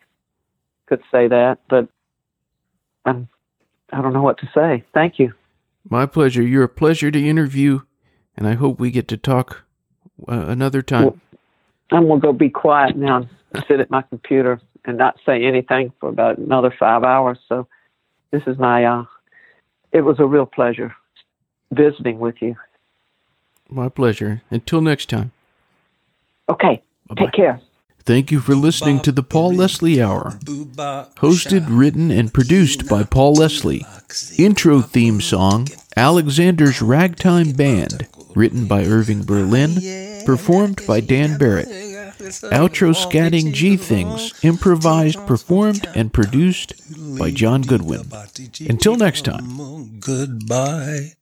could say that, but I'm I don't know what to say. Thank you. My pleasure. You're a pleasure to interview, and I hope we get to talk uh, another time. Well, I'm gonna go be quiet now and sit at my computer and not say anything for about another five hours. So this is my uh it was a real pleasure visiting with you. My pleasure. Until next time. Okay. Bye-bye. Take care. Thank you for listening to the Paul Leslie Hour. Hosted, written, and produced by Paul Leslie. Intro theme song Alexander's Ragtime Band, written by Irving Berlin, performed by Dan Barrett. Outro scatting G Things, improvised, performed, and produced by John Goodwin. Until next time. Goodbye.